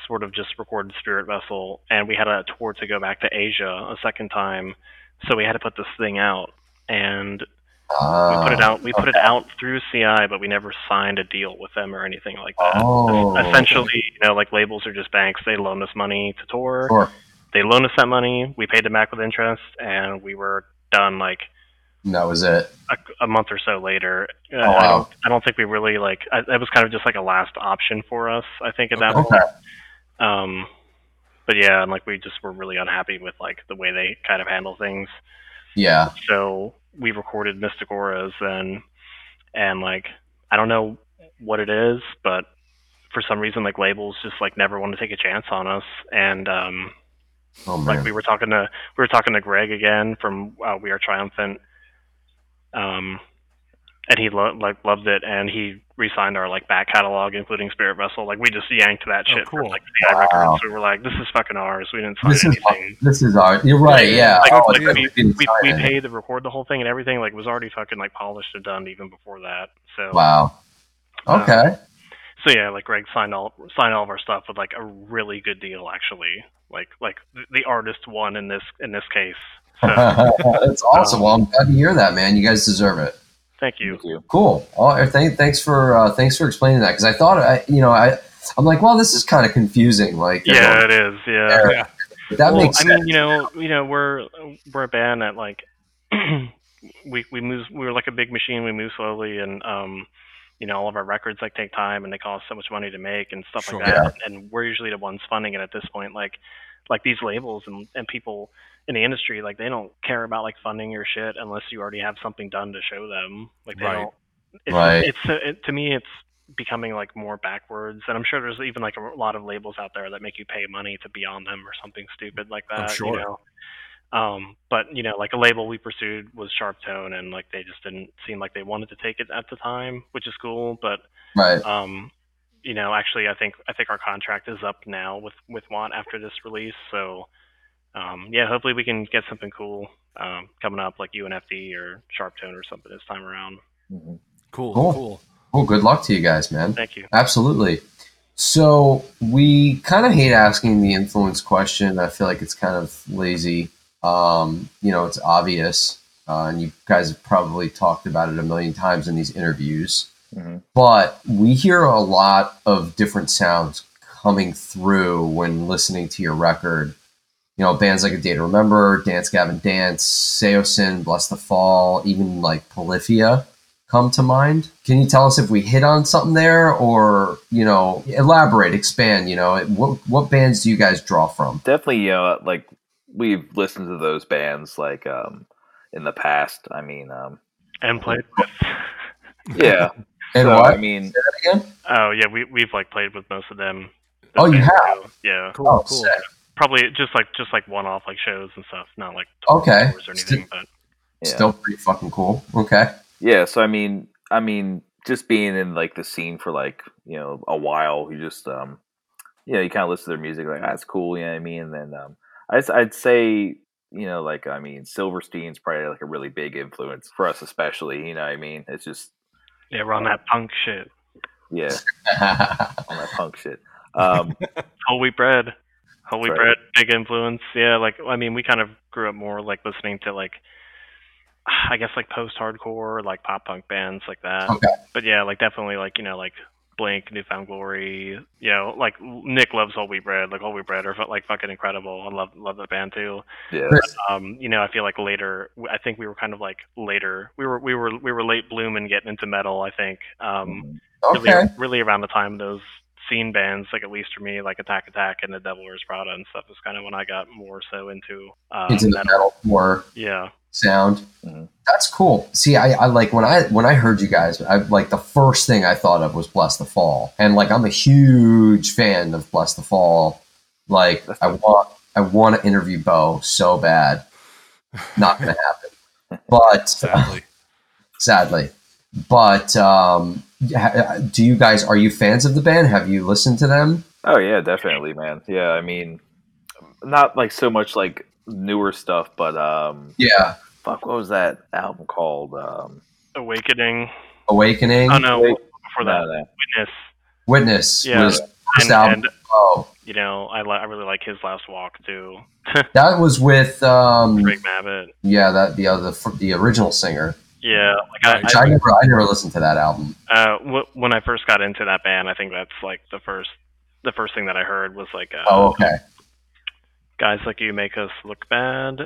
sort of just recorded Spirit Vessel, and we had a tour to go back to Asia a second time, so we had to put this thing out, and we put it out. We put it out through CI, but we never signed a deal with them or anything like that. Oh. Essentially, you know, like labels are just banks. They loan us money to tour. Sure. They loan us that money. We paid them back with interest, and we were done like that was it. a, a month or so later. Uh, Oh, I wow. don't I don't think we really like. I, that was kind of just like a last option for us. I think at that Okay. point. Um, but yeah, and like we just were really unhappy with like the way they kind of handle things. Yeah. So we recorded Mystic Auras and and like I don't know what it is, but for some reason like labels just like never want to take a chance on us and um Oh like we were talking to we were talking to Greg again from uh, We Are Triumphant, um, and he lo- like loved it, and he re-signed our like back catalog, including Spirit Vessel. Like we just yanked that Oh, shit from cool. like CI Wow. Records. We were like, this is fucking ours. We didn't sign this is anything. this is our. You're right. Yeah. Like, Oh, like, it's like we, we, we paid to record the whole thing and everything. Like was already fucking like polished and done even before that. So Wow. Uh, Okay. so yeah, like Greg signed all signed all of our stuff with like a really good deal actually. Like like the, the artist won in this in this case. So [laughs] That's awesome. um, well, I'm glad to hear that, man. You guys deserve it. Thank you. Thank you. Cool. Oh, thank, thanks for uh, thanks for explaining that because I thought I, you know, I I'm like, well, this is kind of confusing. Like, Yeah, everyone- it is. Yeah. Yeah. that well, makes I sense. mean, you know, you know, we're we're a band that like [clears throat] we we move. We were like a big machine. We move slowly, and um, you know, all of our records like take time and they cost so much money to make and stuff Sure. like that. And we're usually the ones funding it at this point. Like like these labels and and people in the industry, like they don't care about like funding your shit unless you already have something done to show them. Like they Right. don't. It's, Right. It's uh, it, to me, it's becoming like more backwards, and I'm sure there's even like a lot of labels out there that make you pay money to be on them or something stupid like that. sure. You know. Um, but you know, like a label we pursued was Sharp Tone, and like they just didn't seem like they wanted to take it at the time, which is cool. But right. um, you know, actually, I think I think our contract is up now with with Want after this release. So, um, yeah, hopefully we can get something cool um, coming up, like UNFD or Sharp Tone or something this time around. Mhm. Cool. Cool. Cool. Well, good luck to you guys, man. Thank you. Absolutely. So we kind of hate asking the influence question. I feel like it's kind of lazy. Um, you know, it's obvious, uh, and you guys have probably talked about it a million times in these interviews. Mhm. But we hear a lot of different sounds coming through when listening to your record. You know, bands like A Day to Remember, Dance Gavin Dance, Saosin, Bless the Fall, even like Polyphia come to mind. Can you tell us if we hit on something there, or you know, elaborate, expand? You know, what what bands do you guys draw from? Definitely, you know, like we've listened to those bands like um in the past. I mean, um And played with. [laughs] yeah. And so, what I mean, Say that again? oh yeah, we we've like played with most of them. Oh, you have? too. Yeah, Cool. Oh, cool. sick. Probably just like just like one off like shows and stuff, not like Okay. tours or anything. But yeah. Still pretty fucking cool. Okay. Yeah, so I mean, I mean, just being in like the scene for like you know a while, you just um, you know, you kind of listen to their music, like that's cool, you know what I mean? And then um, I'd, I'd say you know, like I mean, Silverstein's probably like a really big influence for us, especially. You know what I mean? It's just yeah, we're on that punk shit. yeah, [laughs] on that punk shit. Um, Whole wheat bread. Wheat Right. bread, big influence. Yeah, like I mean, we kind of grew up more like listening to like, [sighs] I guess like post-hardcore, like pop punk bands like that. Okay. But yeah, like definitely like you know like Blink, New Found Glory. You know, like Nick loves Whole Wheat Bread. Like Whole Wheat Bread are like fucking incredible. I love love that band too. yeah, Um, you know, I feel like later. I think we were kind of like later. We were we were we were late blooming getting into metal. I think. Um, really, okay. really around the time those scene bands, like at least for me, like Attack Attack and the Devil Wears Prada and stuff, is kind of when I got more so into uh, Into the metal. more Yeah, sound. Mhm. That's cool. See, I, I like when I when I heard you guys, I like the first thing I thought of was Blessthefall, and like I'm a huge fan of Blessthefall. Like I want I want to interview Bo so bad, not gonna happen. [laughs] But Sadly. [laughs] sadly, but um, ha- do you guys are you fans of the band? Have you listened to them? Oh yeah, definitely, man. Yeah, I mean, not like so much like newer stuff, but um, Yeah, fuck, what was that album called? Um, Awakening. Awakening, Oh no, Wait, before no, that, no. Witness. Witness Yeah. was first And, album. and oh, you know, I li- I really like his last walk too. that was with um, Craig Mabbitt. yeah, that the other the original singer. Yeah, like Which I, I never, I never listened to that album. Uh, w- when I first got into that band, I think that's like the first the first thing that I heard was like uh, Oh, okay. guys like you make us look bad,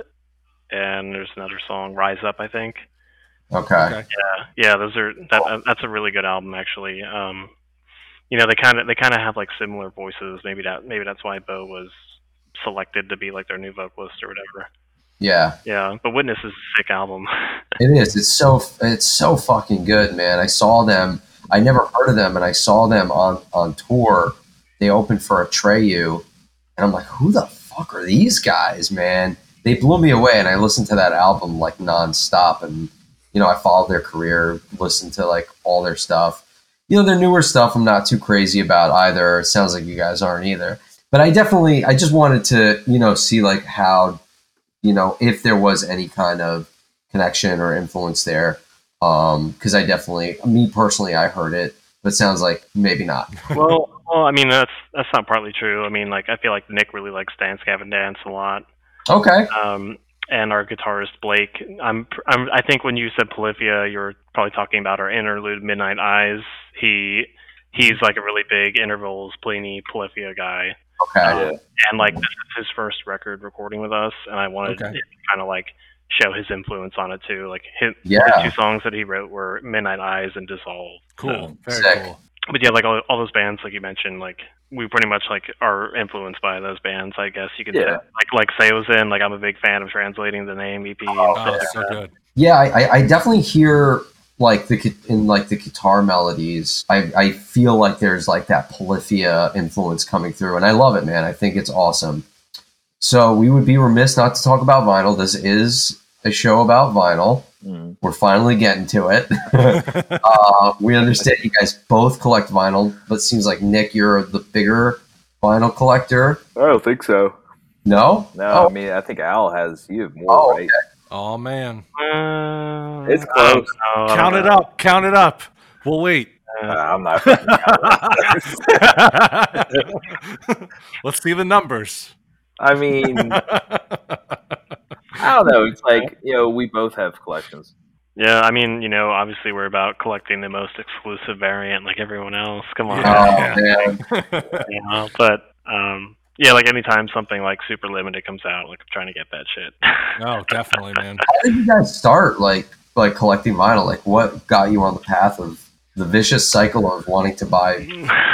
and there's another song, Rise Up, I think. Okay. Okay. Yeah, yeah, those are that. uh, That's a really good album, actually. Um, you know, they kind of they kind of have like similar voices. Maybe that maybe that's why Bo was selected to be like their new vocalist or whatever. Yeah, Yeah, but Witness is a sick album. [laughs] it is. It's so it's so fucking good, man. I saw them. I never heard of them, and I saw them on on tour. They opened for a Atreyu, and I'm like, who the fuck are these guys, man? They blew me away, and I listened to that album like nonstop, and you know, I followed their career, listened to like all their stuff. You know, their newer stuff, I'm not too crazy about either. It sounds like you guys aren't either. But I definitely, I just wanted to, you know, see like how, you know, if there was any kind of connection or influence there. Um, because I definitely, me personally, I heard it, but it sounds like maybe not. [laughs] well, well, I mean that's that's not partly true. I mean, like I feel like Nick really likes Dance Gavin Dance a lot. Okay. um, and our guitarist Blake. I'm, I'm, I think when you said Polyphia, you're probably talking about our interlude Midnight Eyes. He, he's like a really big intervals Plini Polyphia guy, Okay. Yeah. And like this is his first record recording with us, and I wanted Okay. to kind of like show his influence on it too. Like his, Yeah. the two songs that he wrote were Midnight Eyes and Dissolve. Cool. Very Sick. cool. But yeah, like all, all those bands, like you mentioned, like we pretty much like are influenced by those bands. I guess you could say. Yeah. Like like Saosin. Like I'm a big fan of translating the name EP. and Oh, stuff Oh, like so that. good. Yeah, I, I- I definitely hear like the in like the guitar melodies. I, I feel like there's like that polyphia influence coming through, and I love it, man. I think it's awesome. So we would be remiss not to talk about vinyl. This is a show about vinyl. Mm. We're finally getting to it. [laughs] [laughs] uh, we understand you guys both collect vinyl, but it seems like Nick, you're the bigger vinyl collector. I don't think so. No, No, Oh. I mean I think Al has you have more, Oh, right? Oh man. Uh, It's close. know, I Count it know. up. Count it up. We'll wait. Uh, I'm not. [laughs] Let's see the numbers. I mean, [laughs] I don't know. It's like you know, we both have collections. Yeah, I mean, you know, obviously we're about collecting the most exclusive variant, like everyone else. Come on, Yeah. oh man, [laughs] you know. But um, yeah, like anytime something like super limited comes out, like I'm trying to get that shit. [laughs] oh, definitely, man. how did you guys start like like collecting vinyl? Like what got you on the path of the vicious cycle of wanting to buy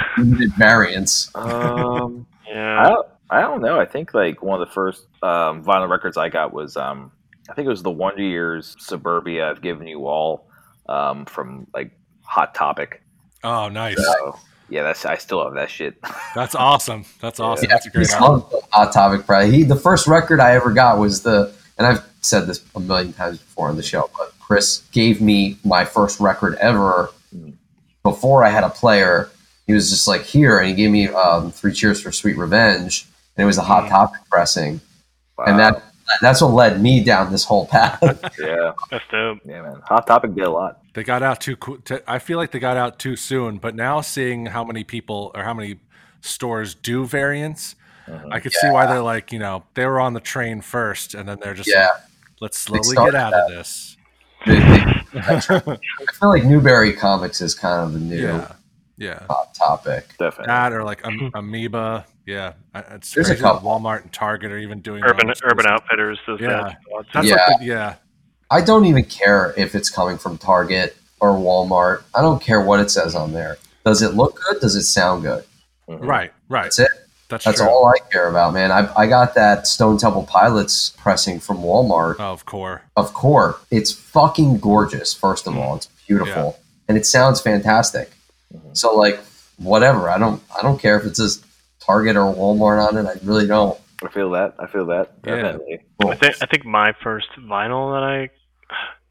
[laughs] limited variants? Um, [laughs] I yeah, don't, I don't know. I think like one of the first um, vinyl records I got was um, I think it was the Wonder Years Suburbia. I've given you all um, from like Hot Topic. Oh, nice. So yeah, that's I still have that shit. [laughs] That's awesome. That's awesome. Yeah, That's a great he's album. Hot Topic, probably. He, the first record I ever got was the, and I've said this a million times before on the show, but Chris gave me my first record ever before I had a player. He was just like here, and he gave me um, Three Cheers for Sweet Revenge, and it was a Hot. Topic pressing, Wow. and that that's what led me down this whole path. [laughs] yeah, that's dope. yeah, man. Hot Topic did a lot. They got out too. qu- t- I feel like they got out too soon. But now seeing how many people or how many stores do variants, Mhm. I could see why they're like, you know, they were on the train first, and then they're just yeah, like, let's slowly get out of this. They- they- [laughs] I feel like Newbury Comics is kind of the new yeah, yeah. Hot Topic. Definitely. That or like am- Amoeba. Yeah, it's There's a crazy that couple. Walmart and Target are even doing Urban those. Urban Outfitters Yeah. that. a lot, too. That's Yeah. like the, yeah, I don't even care if it's coming from Target or Walmart. I don't care what it says on there. Does it look good? Does it sound good? Mhm. right, right. That's it. That's, That's all I care about, man. I, I got that Stone Temple Pilots pressing from Walmart Oh, of course. of Core. It's fucking gorgeous, first of all. It's beautiful. And it sounds fantastic. Mhm. So like whatever. I don't I don't care if it says Target or Walmart on it. I really don't. I feel that. I feel that. Yeah. Definitely. Cool. I think I think my first vinyl that I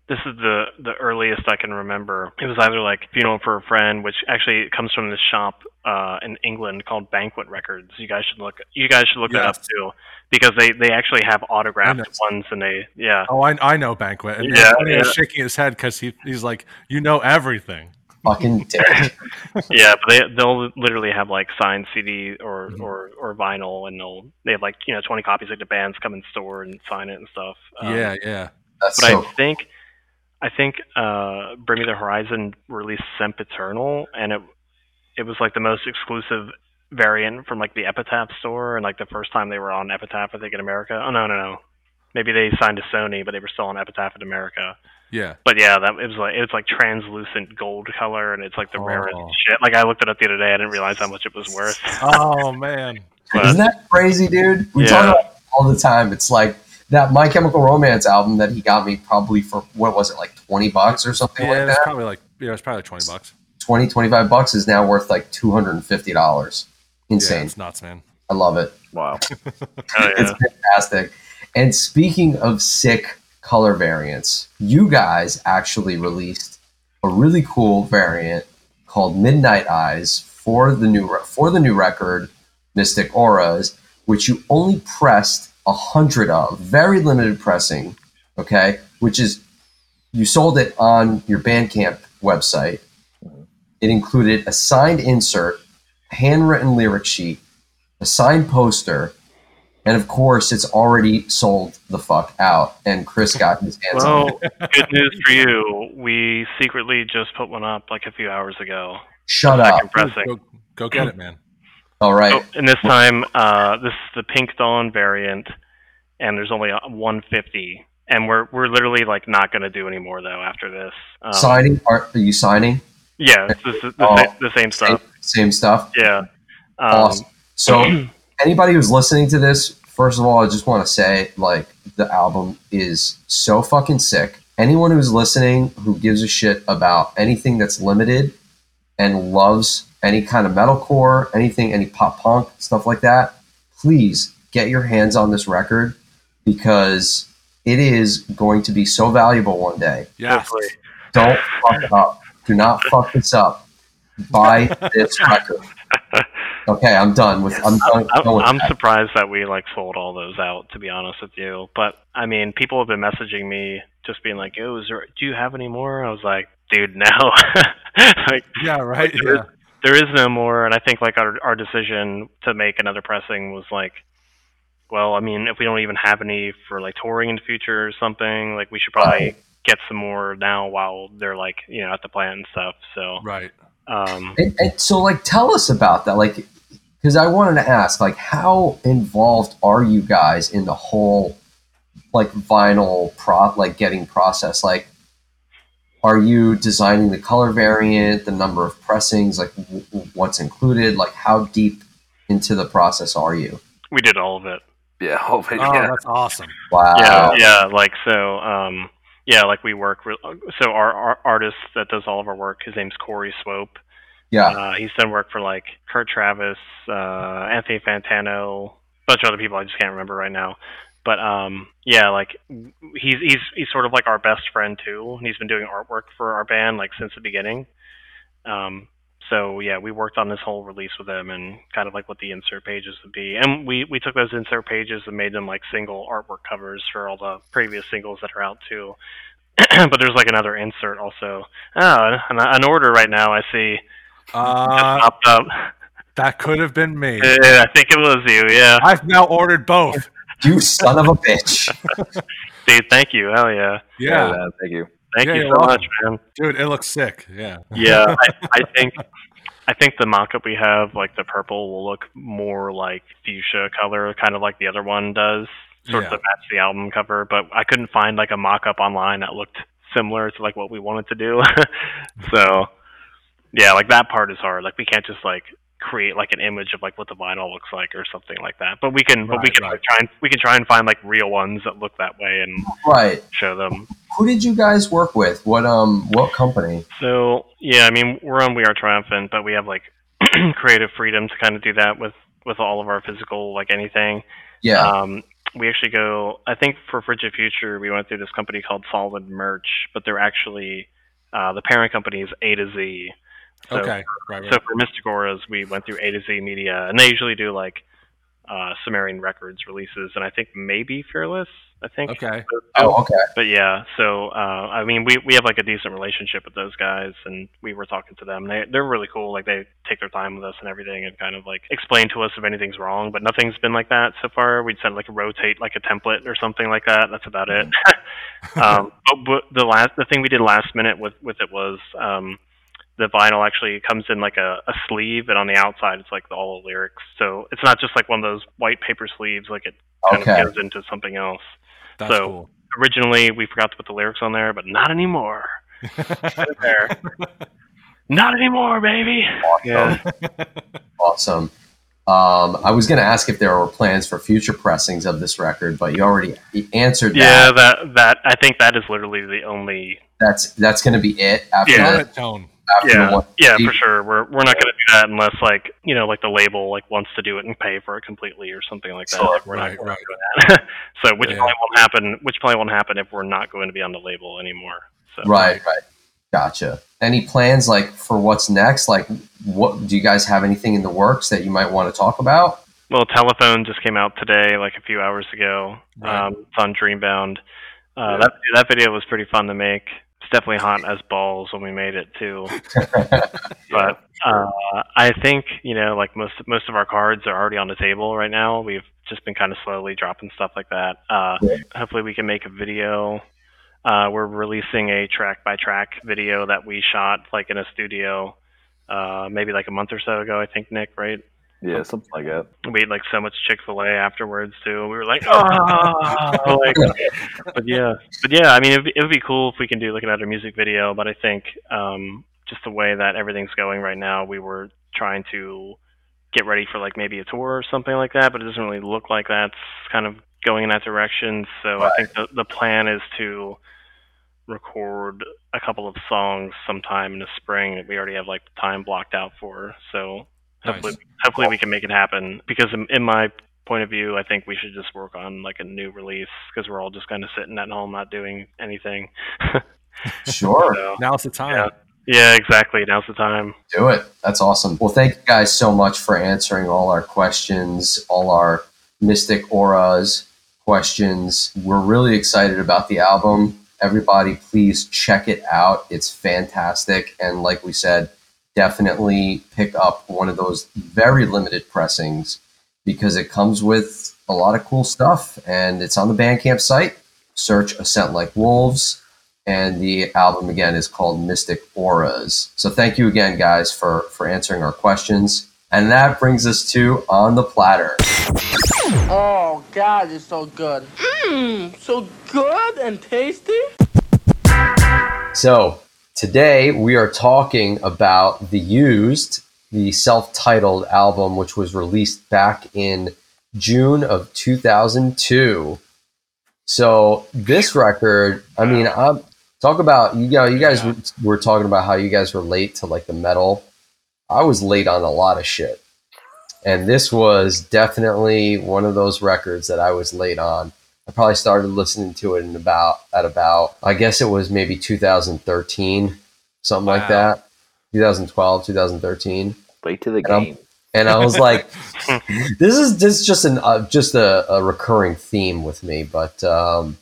this is the the earliest I can remember. It was either like Funeral for a Friend, which actually comes from this shop uh, in England called Banquet Records. You guys should look you guys should look that up too because they they actually have autographed ones and they yeah Oh, I, I know Banquet. And Yeah, Antonio is yeah. shaking his head because he, he's like, you know everything. Fucking [laughs] dick. yeah, but they they'll literally have like signed CD or Mhm. or or vinyl, and they'll they have like you know twenty copies like the bands come in store and sign it and stuff. Um, yeah, yeah. That's but so I think I think uh, Bring Me the Horizon released Sempiternal, and it it was like the most exclusive variant from like the Epitaph store, and like the first time they were on Epitaph, I think in America. Oh no, no, no, maybe they signed to Sony, but they were still on Epitaph in America. Yeah. But yeah, that it was like it's like translucent gold color, and it's like the rarest Oh. shit. Like I looked it up the other day, I didn't realize how much it was worth. Oh man. [laughs] But- Isn't that crazy, dude? We Yeah. talk about it all the time. It's like that My Chemical Romance album that he got me probably for what was it, like 20 bucks or something Yeah, it like that? probably like yeah, it was probably like twenty bucks. 20, 25 bucks is now worth like $250. Yeah, Insane. it's nuts, man. I love it. Wow. [laughs] Oh, It's fantastic. And speaking of sick color variants, you guys actually released a really cool variant called Midnight Eyes for the new for the new record, Mystic Auras, which you only pressed a hundred of, very limited pressing. Okay, which is you sold it on your Bandcamp website. It included a signed insert, handwritten lyric sheet, a signed poster, and of course, it's already sold the fuck out. And Chris got his hands on it. Well, [laughs] good news for you. We secretly just put one up like a few hours ago. Shut up. Second. Go, go get it, man. All right. Oh, and this time, uh, this is the Pink Dawn variant, and there's only a 150. And we're we're literally like not gonna do any more though after this. Um, signing? Are, are you signing? Yeah, it's the, the, Oh. sa- the same Same, stuff. same stuff. Yeah. Um, Awesome. So, [clears throat] anybody who's listening to this, first of all, I just want to say, like, the album is so fucking sick. Anyone who's listening who gives a shit about anything that's limited and loves any kind of metalcore, anything, any pop punk, stuff like that, please get your hands on this record because it is going to be so valuable one day. Yes. Hopefully. Don't fuck it up. Do not fuck this up. Buy this record. [laughs] Okay, I'm done with. I'm done, I'm, done with I'm surprised that we like sold all those out. To be honest with you, but I mean, people have been messaging me just being like, "Oh, is there, do you have any more?" I was like, "Dude, no." [laughs] like, Yeah, right. There Yeah. there is no more, and I think like our our decision to make another pressing was like, well, I mean, if we don't even have any for like touring in the future or something, like we should probably Right. get some more now while they're like you know at the plant and stuff. So, Right. um, And, and so, like, tell us about that. Like, because I wanted to ask, like, how involved are you guys in the whole, like, vinyl pro, like, getting process? Like, are you designing the color variant, the number of pressings, like, w- w- what's included? Like, how deep into the process are you? we did all of it. Yeah. Oh, but Oh, yeah. that's awesome. Wow. yeah yeah like so um yeah like we work re- so our, our artist that does all of our work his name's corey swope Yeah. uh he's done work for like kurt travis uh anthony fantano a bunch of other people i just can't remember right now but um yeah like he's he's he's sort of like our best friend too and he's been doing artwork for our band like since the beginning um so yeah, we worked on this whole release with him and kind of like what the insert pages would be. And we we took those insert pages and made them like single artwork covers for all the previous singles that are out too. [clears throat] but there's like another insert also. Oh, an, an order right now I see Uh, popped up. that could have been me. Yeah, I think it was you. Yeah, I've now ordered both. You son of a bitch. [laughs] dude. Thank you. Hell yeah. Yeah, man, Thank you. Thank Yeah, you so welcome. much, man. dude, it looks sick. Yeah. Yeah, [laughs] I, I think I think the mock-up we have, like the purple, will look more like fuchsia color, kind of like the other one does, sort Yeah. of match the album cover. But I couldn't find like a mock-up online that looked similar to like what we wanted to do. [laughs] so yeah, like that part is hard. Like we can't just like create like an image of like what the vinyl looks like or something like that. But we can, but we can right. like, try and we can try and find like real ones that look that way and right. show them. Who did you guys work with? What um what company? So yeah, I mean we're on We Are Triumphant, but we have like [clears throat] creative freedom to kind of do that with with all of our physical like anything. Yeah. Um, we actually go. I think for Frigid Future, we went through this company called Solid Merch, but they're actually uh, the parent company is A to Z. So, okay. Right. right. So for Mystic Auras, we went through A to Z Media, and they usually do like uh, Sumerian Records releases, and I think maybe Fearless. I think. okay. oh, okay. But yeah, so uh, I mean, we we have like a decent relationship with those guys, and we were talking to them. They they're really cool. Like they take their time with us and everything, and kind of like explain to us if anything's wrong. But nothing's been like that so far. We'd send like a rotate like a template or something like that. That's about it. [laughs] um, but, but the last the thing we did last minute with with it was. Um, the vinyl actually comes in like a, a sleeve, and on the outside it's like all the lyrics. So it's not just like one of those white paper sleeves. Like it kind Okay. of goes into something else That's So- cool. originally we forgot to put the lyrics on there, but not anymore. There. [laughs] Not anymore, baby. Yeah. [laughs] Awesome. Um, I was going to ask if there were plans for future pressings of this record, but you already answered Yeah, that. that that I think that is literally the only. That's that's going to be it after, Yeah. the, That tone. after Yeah, one. yeah, for sure. We're we're not going to do that unless like you know like the label like wants to do it and pay for it completely or something like that. Sure. Like, we're Right, not right. doing that. [laughs] so which Yeah. probably won't happen. Which probably won't happen if we're not going to be on the label anymore. So Right, right. Gotcha. Any plans like for what's next? Like, what do you guys have anything in the works that you might want to talk about? Well, Telephone just came out today, like a few hours ago. Right. Um, it's on Dreambound. Uh, Yeah. That that video was pretty fun to make. Definitely hot as balls when we made it too. [laughs] But uh, I think you know, like most most of our cards are already on the table right now. We've just been kind of slowly dropping stuff like that. Uh, Yeah. Hopefully, we can make a video. Uh, we're releasing a track by track video that we shot like in a studio, uh, maybe like a month or so ago. I think Nick, right? Yeah, something like that. we ate like so much Chick Fil A afterwards too. We were like, oh, [laughs] [laughs] like, but yeah, but yeah. I mean, it'd be, it would be cool if we can do like another music video. But I think um, just the way that everything's going right now, we were trying to get ready for like maybe a tour or something like that. But it doesn't really look like that's kind of going in that direction. So I think the the plan is to record a couple of songs sometime in the spring that we already have like time blocked out for. So hopefully Nice. hopefully we can make it happen because in, in my point of view i think we should just work on like a new release because we're all just kind of sitting at home not doing anything [laughs] Sure. so, Now's the time. Yeah. yeah exactly now's the time Do it. That's awesome. Well, thank you guys so much for answering all our questions, all our Mystic Auras questions. We're really excited about the album. Everybody, please check it out. It's fantastic. And like we said, definitely pick up one of those very limited pressings because it comes with a lot of cool stuff and it's on the Bandcamp site. Search A Scent Like Wolves and the album again is called Mystic Auras. So thank you again, guys, for for answering our questions. And that brings us to on the platter. Oh God, it's so good. Mmm, so good and tasty. So today we are talking about the Used, the self-titled album, which was released back in June of 2002. So this record, I mean, I'm talk about you know you guys were, were talking about how you guys were late to like the metal. I was late on a lot of shit. And this was definitely one of those records that I was late on. I probably started listening to it in about at about I guess it was maybe 2013, something like that. 2012, 2013. Late to the And I'm- game. And I was like, [laughs] this is this is just an uh, just a, a recurring theme with me. But um,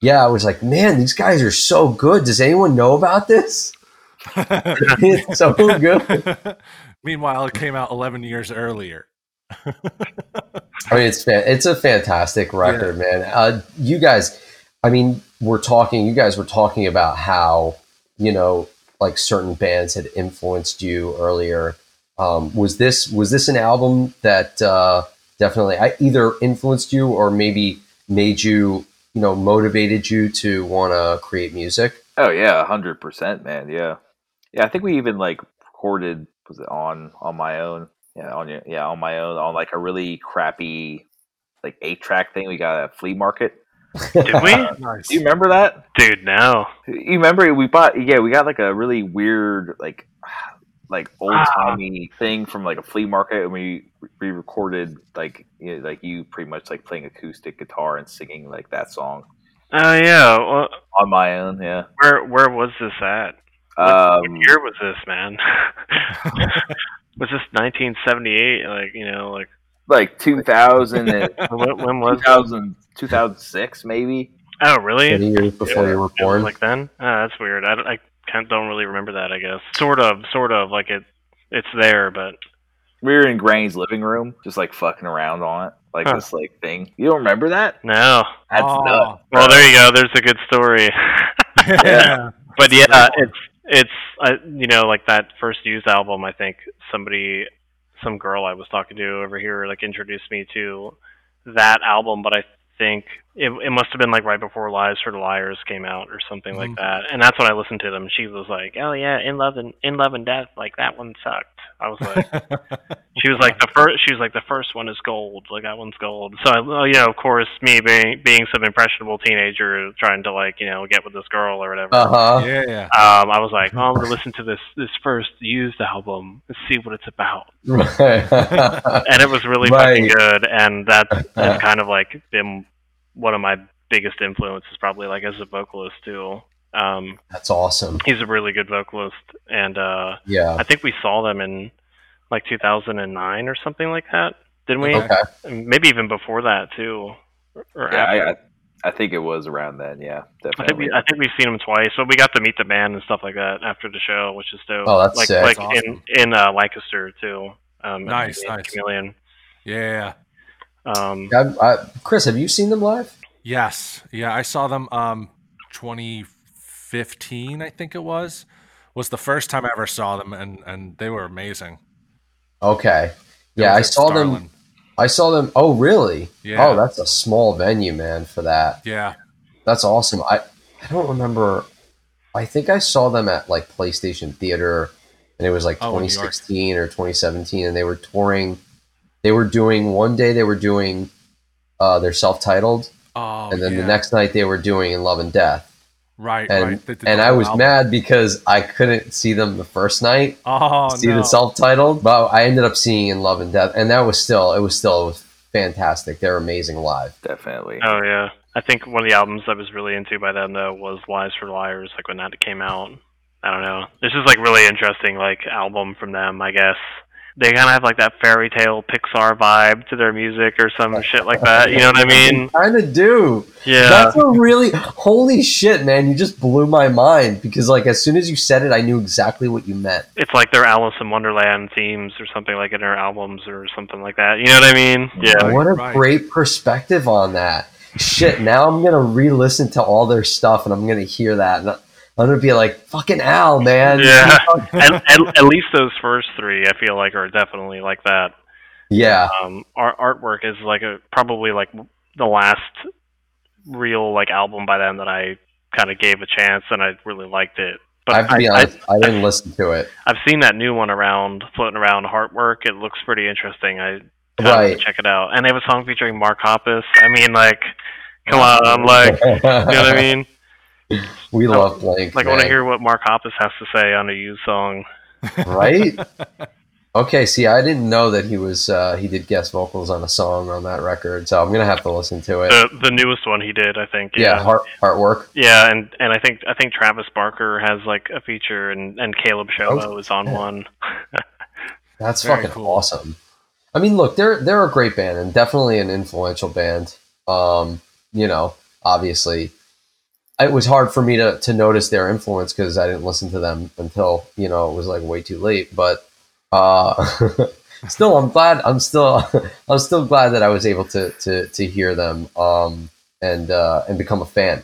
yeah, I was like, man, these guys are so good. Does anyone know about this? [laughs] [laughs] it's so good. Meanwhile, it came out 11 years earlier. [laughs] I mean, it's it's a fantastic record, man. Uh, you guys, I mean, we're talking. You guys were talking about how you know, like certain bands had influenced you earlier. Um, was this was this an album that uh, definitely I either influenced you or maybe made you, you know, motivated you to want to create music? Oh yeah, hundred percent, man. Yeah, yeah. I think we even like recorded was it on on my own? Yeah, on your yeah on my own on like a really crappy like eight track thing we got at flea market. did we? Nice. Do you remember that? dude no. You remember we bought yeah we got like a really weird like [sighs] like old timey thing from like a flea market and we we recorded like you know, like you pretty much like playing acoustic guitar and singing like that song. Oh yeah well, on my own yeah. Where where was this at? What, um what year was this man [laughs] was this 1978 like you know like like 2000 and [laughs] when, when was 2000 2006 maybe oh really Many years before you were It was born. like then? Oh, that's weird. I, don't- I can't, don't really remember that. I guess sort of, sort of like it. It's there, but we were in granny's living room just like fucking around on it like Huh. this like thing you don't remember that no. that's Oh. nuts Well, there you go. There's a good story. [laughs] [laughs] yeah. but yeah, it's it's uh, you know like that first used album. I think somebody, some girl I was talking to over here, like introduced me to that album. But I think it, it must have been like right before Lies for the Liars came out or something like Mhm. that. And that's when I listened to them. She was like, "Oh yeah, In Love and In Love and Death, like that one sucked." I was like, [laughs] she was like the first. She was like the first one is gold, like that one's gold. So I, you know, of course, me being being some impressionable teenager trying to like you know get with this girl or whatever. Uh huh. yeah, yeah. Um, I was like, oh, I'm gonna listen to this this first used album and see what it's about. Right. And it was really fucking good. And that's [laughs] that's kind of like been one of my biggest influences, probably like as a vocalist too. Um, That's awesome. he's a really good vocalist, and uh, Yeah. I think we saw them in like 2009 or something like that, didn't we? Okay. Maybe even before that too. Or Yeah, after. I, I I think it was around then. Yeah, I think definitely. we I think we've seen him twice, but we got to meet the band and stuff like that after the show, which is dope. Oh, that's like sick. like That's in in uh, Lancaster too. Um, Nice, the nice. Chameleon. yeah. Um, I, I, Chris, have you seen them live? Yes. Yeah, I saw them um 2015, I think it was. Was the first time I ever saw them and and they were amazing. Okay. Yeah, I saw them. I saw them. Oh, really? Yeah. Oh, that's a small venue, man. For that, Yeah. that's awesome. I I don't remember. I think I saw them at like PlayStation Theater, and it was like Oh, in New York. 2016 or 2017, and they were touring. They were doing one day. They were doing uh, their self-titled, Oh, and then yeah. the next night they were doing In Love and Death. Right, And right. They did the and I was album. mad because I couldn't see them the first night. Oh see no. the self-titled, but I ended up seeing In Love and Death, and that was still it was still it was fantastic. They're amazing live. definitely. oh yeah, I think one of the albums I was really into by then though was Lies for Liars, like when that came out. I don't know. This is like really interesting like album from them, I guess. They kind of have like that fairy tale Pixar vibe to their music or some shit like that. You know what I mean? Kind of do. Yeah. That's a really holy shit, man! You just blew my mind because like as soon as you said it, I knew exactly what you meant. it's like their Alice in Wonderland themes or something like in their albums or something like that. You know what I mean? Yeah. what a right. great perspective on that. Shit, now I'm gonna re-listen to all their stuff and I'm gonna hear that, and I'm gonna be like, "Fucking Al, man!" Yeah. [laughs] at, at, at least those first three, I feel like, are definitely like that. yeah, Um, our artwork is like a probably like the last real like album by them that I kind of gave a chance and I really liked it. But I have to be I, honest, I, didn't listen to it. I've seen that new one around floating around Heartwork. It looks pretty interesting. I Right. check it out. And they have a song featuring Mark Hoppus. I mean, like, come on, I'm like, you know what I [laughs] mean? We love Blink. Like, I want to hear what Mark Hoppus has to say on a used song. right? [laughs] Okay, see, I didn't know that he was uh, he did guest vocals on a song on that record, so I'm gonna have to listen to it. The the newest one he did, I think. yeah, Yeah. heart artwork. Yeah, and and I think I think Travis Barker has like a feature, and and Caleb Shomo Oh, is on yeah. one. [laughs] That's Very fucking cool. awesome. I mean, look, they're they're a great band and definitely an influential band. Um, you know, obviously, it was hard for me to to notice their influence because I didn't listen to them until you know it was like way too late. But uh, [laughs] still, I'm glad. I'm still [laughs] I'm still glad that I was able to to to hear them um, and uh, and become a fan.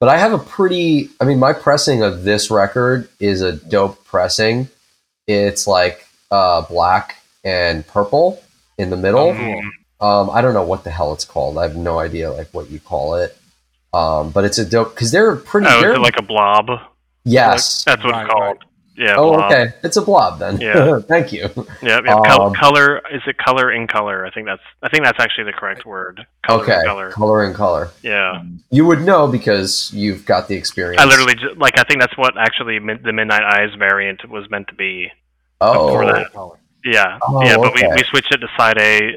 But I have a pretty. I mean, my pressing of this record is a dope pressing. It's like uh, black and purple in the middle. Mhm. Um, I don't know what the hell it's called. I have no idea like what you call it. Um, but it's a dope because they're pretty. Oh, they're, is it like a blob? yes. That's what Right, it's called. Yeah. oh, blob. okay. It's a blob then. Yeah. [laughs] Thank you. Yeah. yeah. Um, color is it color in color? I think that's I think that's actually the correct word. Color okay. in color. Color and color. Yeah. You would know because you've got the experience. I literally just, like I think that's what actually the Midnight Eyes variant was meant to be. Oh, before that. Color. Yeah. Oh, yeah, but okay. we, we switched it to side A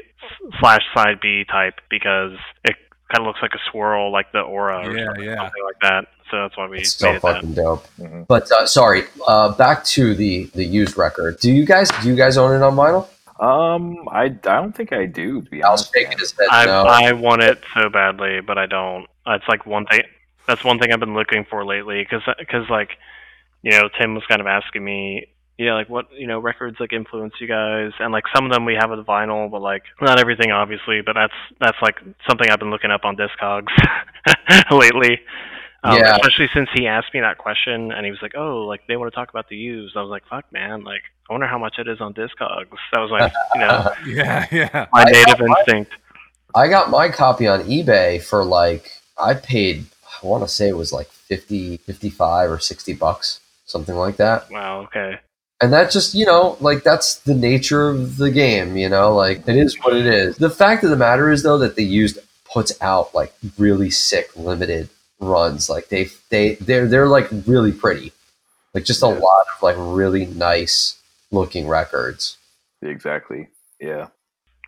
slash side B type because it kind of looks like a swirl, like the aura or Yeah, something, yeah. something like that. So that's why we it's so it that. fucking dope. Mhm. But uh, sorry, uh, back to the the used record. Do you guys do you guys own it on vinyl? Um, I, I don't think I do. To be Al's honest, shaking his head. I no. I want it so badly, but I don't. It's like one thing. That's one thing I've been looking for lately, because because like, you know, Tim was kind of asking me, yeah, like what you know records like influence you guys, and like some of them we have with vinyl, but like not everything, obviously. But that's that's like something I've been looking up on Discogs [laughs] lately. Um, Yeah. Especially since he asked me that question, and he was like, "Oh, like they want to talk about the used." I was like, "Fuck, man! Like, I wonder how much it is on Discogs." That was like, you know, [laughs] Yeah, yeah. my I- native instinct. I got my copy on eBay for like I paid I want to say it was like 50 55 or 60 bucks, something like that. Wow. Okay. And that just, you know, like that's the nature of the game, you know, like it is what it is. The fact of the matter is though that they used puts out like really sick limited runs. Like they they they're they're like really pretty. Like just a Yeah. lot of like really nice looking records. Exactly. Yeah.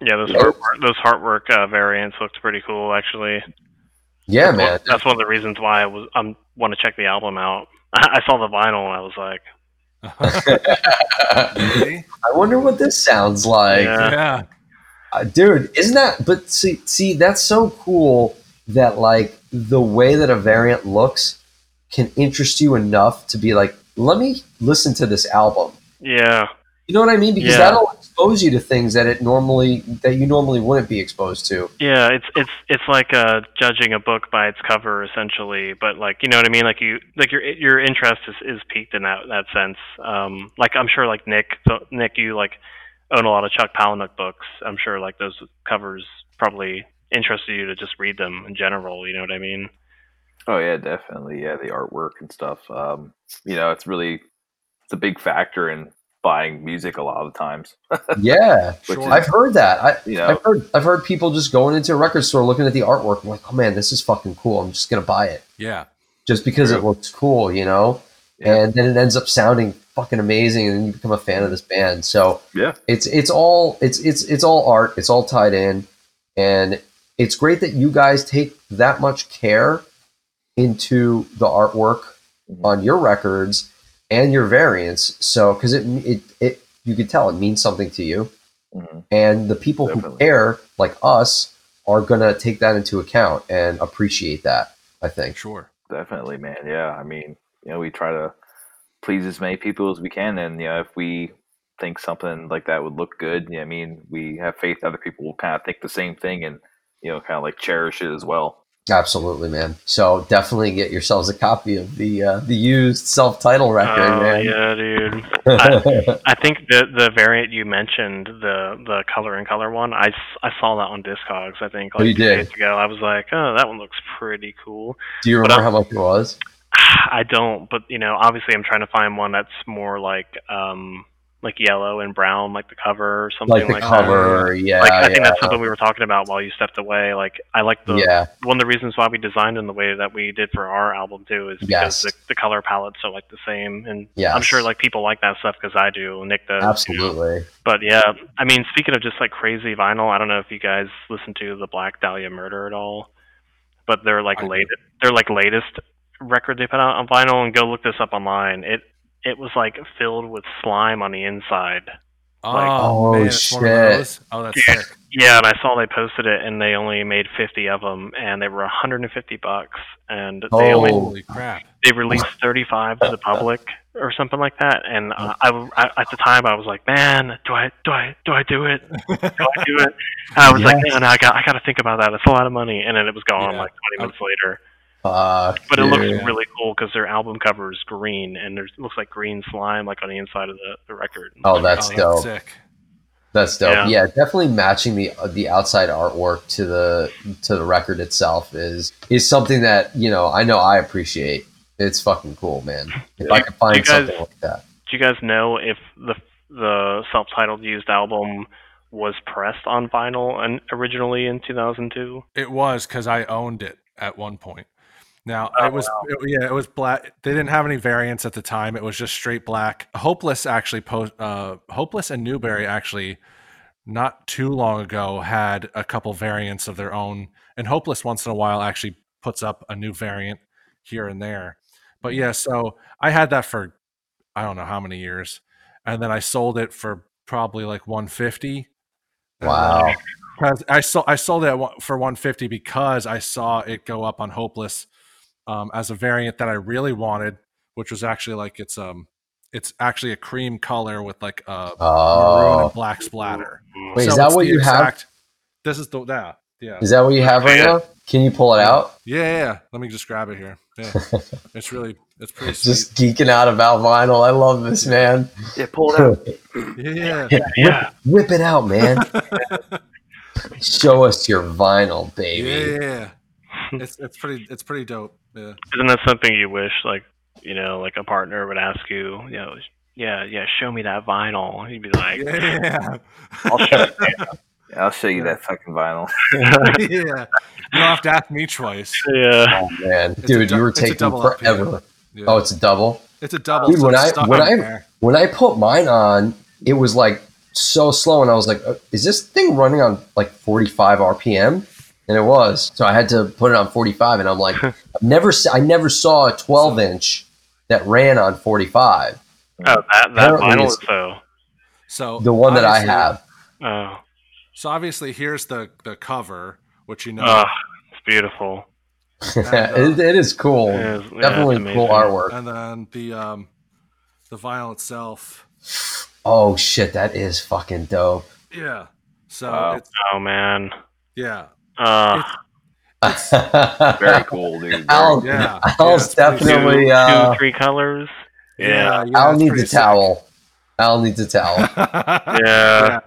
Yeah, those Yeah. heartwork, those heartwork uh, variants looked pretty cool actually. Yeah, That's one- man. That's one of the reasons why I was I um, want to check the album out. [laughs] I saw the vinyl and I was like, Really? [laughs] I wonder what this sounds like. Yeah. yeah. Uh, dude isn't that but see see that's so cool that like the way that a variant looks can interest you enough to be like let me listen to this album yeah, you know what i mean because Yeah. that'll expose you to things that it normally that you normally wouldn't be exposed to yeah. It's it's it's like uh, judging a book by its cover essentially, but like you know what I mean. Like you like your your interest is, is peaked in that that sense. Um, like I'm sure like Nick so Nick you like own a lot of Chuck Palahniuk books. I'm sure like those covers probably interested you to just read them in general. You know what I mean? Oh yeah, definitely. Yeah, the artwork and stuff. Um, you know, it's really it's a big factor in buying music a lot of the times. [laughs] yeah Sure. is, i've heard that I, you know, I've heard I've heard people just going into a record store looking at the artwork I'm like oh man this is fucking cool I'm just gonna buy it Yeah. just because it looks cool you know Yeah. and then it ends up sounding fucking amazing and you become a fan of this band so yeah, it's it's all it's it's it's all art it's all tied in and it's great that you guys take that much care into the artwork Mhm. on your records and your variance. so because it it it you could tell it means something to you Mhm. and the people who Definitely. care like us are gonna take that into account and appreciate that i think Sure. definitely, man. Yeah, I mean, you know, we try to please as many people as we can, and you know, if we think something like that would look good, yeah, I mean, we have faith other people will kind of think the same thing, and you know, kind of like cherish it as well. Absolutely man so definitely get yourselves a copy of the uh, the used self-title record Oh man yeah, dude. [laughs] I, I think the the variant you mentioned, the the color and color one, I, I saw that on Discogs. I think like Oh, you two did? days ago. I was like, oh, that one looks pretty cool. Do you remember how much it was? [sighs] I don't, but you know, obviously, I'm trying to find one that's more like um like yellow and brown, like the cover or something Like the like, that. cover, yeah, Like I think that's something we were talking about while you stepped away. Like I like the yeah, one of the reasons why we designed in the way that we did for our album too is because Yes. the, the color palettes are like the same, and Yes. I'm sure like people like that stuff because I do. Nick does. you know. absolutely. But yeah, I mean, speaking of just like crazy vinyl, I don't know if you guys listen to the Black Dahlia Murder at all, but they're like I do. late, they're like latest record they put out on vinyl, and go look this up online. It it was like filled with slime on the inside. Oh, Like- Oh, man, it's one of shit. those? Oh, that's Dude. sick. Yeah, and I saw they posted it, and they only made 50 of them, and they were 150 bucks, and they only. Holy crap. they released 35 to the public or something like that. And uh, I, I, at the time, I was like, man, do I, do I, do I do it? [laughs] Do I do it? And I was like, Yes. man, I got, I got to think about that. It's a lot of money. And then it was gone Yeah. like 20 minutes later. Fuck, But it looks really cool because their album cover is green, and there's it looks like green slime like on the inside of the, the record. Oh, Oh, that's that's dope. sick. That's dope. Yeah. Yeah. definitely matching the the outside artwork to the to the record itself is is something that you know I know I appreciate. It's fucking cool, man. If I You- could find guys- something like that. Do you guys know if the the self-titled used album was pressed on vinyl and originally in 2002? It was because I owned it at one point. Now Oh, it was it- yeah, it was black. They didn't have any variants at the time. It was just straight black. Hopeless actually post uh Hopeless and Newbury actually not too long ago had a couple variants of their own and Hopeless once in a while actually puts up a new variant here and there. But yeah, so I had that for I don't know how many years. And then I sold it for probably like 150. Wow. Because I sold I sold it for 150 because I saw it go up on Hopeless um, as a variant that I really wanted, which was actually like it's um it's actually a cream color with like a maroon Oh, and black splatter. wait, So is that what the you have? This is the yeah yeah Is that what you have right Yeah. now? Can you pull it out? yeah, yeah, yeah. Let me just grab it here. Yeah, [laughs] it's really it's pretty sweet. Just geeking out about vinyl. I love this, man. Yeah, pull it out. [laughs] yeah, yeah. Whip, Yeah. whip it out, man. [laughs] Show us your vinyl, baby. Yeah, [laughs] it's it's pretty it's pretty dope. Yeah. Isn't that something you wish, like, you know, like a partner would ask you, you know, yeah, yeah, show me that vinyl. You'd be like, Yeah. I'll show you. [laughs] Yeah, I'll show you that fucking vinyl. [laughs] yeah. You don't have to ask me twice. yeah. Oh man, It's dude, dou- you were taking double up, yeah. forever. Yeah. Oh, it's a double. It's a double. Dude, so when I- when I- there. When I put mine on, it was like so slow, and I was like, uh, "Is this thing running on like 45 RPM?" And it was. So I had to put it on 45, and I'm like, [laughs] "I've never, I never saw a 12 inch that ran on 45." Oh, that, that vinyl is so. so The one that I have. Oh, So obviously, here's the the cover, which you know. oh, it's beautiful. [laughs] it, it is cool. It is- yeah, Definitely it's cool artwork. and then the um the vinyl itself. Oh shit, that is fucking dope. Yeah. So Wow. it's Oh man. yeah. Uh, [laughs] Very cool, dude. Very I'll, Yeah. I'll Yeah, it's pretty two, definitely. two, Uh, three colors. Yeah. Yeah. yeah I'll it's need pretty the towel. I'll need the towel. [laughs] sick. Yeah.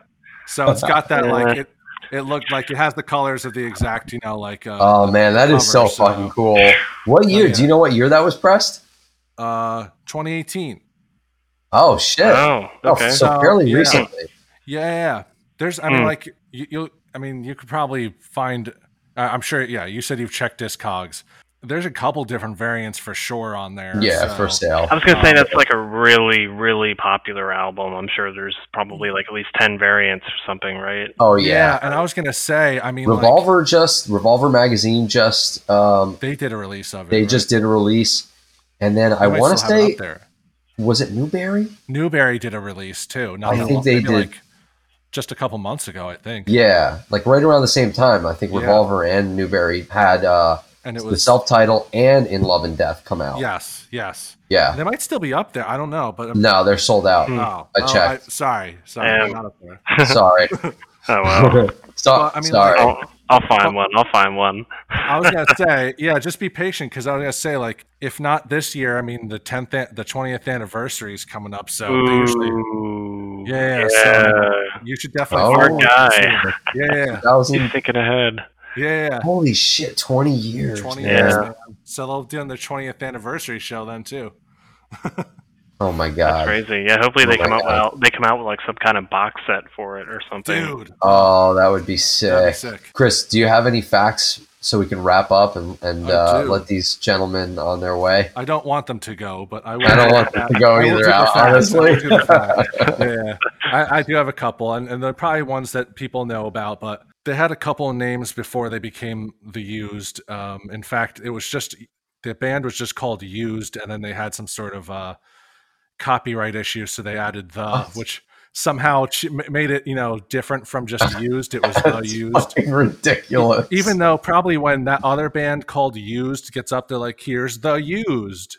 So it's got that like it. It looked like it has the colors of the exact, you know, like uh, Oh man, that is so cover, so- fucking cool. What year? yeah. Do you know what year that was pressed? uh 2018. Oh shit! Oh, Oh, so So, fairly yeah. recently. Yeah, yeah, yeah. There's, I mean, Hmm. like you, you, I mean, you could probably find. Uh, I'm sure. Yeah, you said you've checked Discogs. There's a couple different variants for sure on there. Yeah, so- for sale. I was gonna say Um, that's like a really, really popular album. I'm sure there's probably like at least ten variants or something, right? Oh Yeah. yeah. and I was gonna say, I mean, like, Revolver just Revolver magazine just um they did a release of it. they right? just did a release, and then I want to still it say there. was it Newbury? Newbury did a release too. Not I think long- they maybe, did. like just a couple months ago, I think. Yeah, like right around the same time. I think Yeah. Revolver and Newbury had uh and it the was self title and In Love and Death come out. yes, yes. Yeah. They might still be up there. I don't know, but No, they're sold out. Hmm. oh, I oh, checked. sorry, sorry, Damn. they're not up there. Sorry. [laughs] Oh wow. [laughs] So- Well, I mean, sorry. I'll, I'll find one. I'll find one. I was gonna say, [laughs] yeah, just be patient because I was gonna say, like, if not this year, I mean, the tenth, the twentieth anniversary is coming up, so they usually, Yeah, Yeah. so- you should definitely. Oh, forward guy. consider. Yeah, yeah, Thousand- He's thinking ahead. yeah, yeah. Holy shit, 20 years. Twenty. Yeah. years, man. So they'll do the twentieth anniversary show then too. [laughs] Oh my That's god. crazy. Yeah, hopefully they Oh my come out with they come out with like some kind of box set for it or something. Dude, Oh, that would be that'd be sick. sick. Chris, do you have any facts so we can wrap up and, and uh, let these gentlemen on their way? I don't want them to go, but I, will I don't want them to go I either, do the Al- facts. I honestly. do the facts. yeah, I, I do have a couple, and, and they're probably ones that people know about. But they had a couple of names before they became the Used. Um, in fact, it was just the band was just called Used, and then they had some sort of uh, copyright issue, so they added the, Oh. which somehow ch- made it you know different from just [laughs] Used. It was the Used. ridiculous. Even though probably when that other band called Used gets up, they're like, "Here's the Used."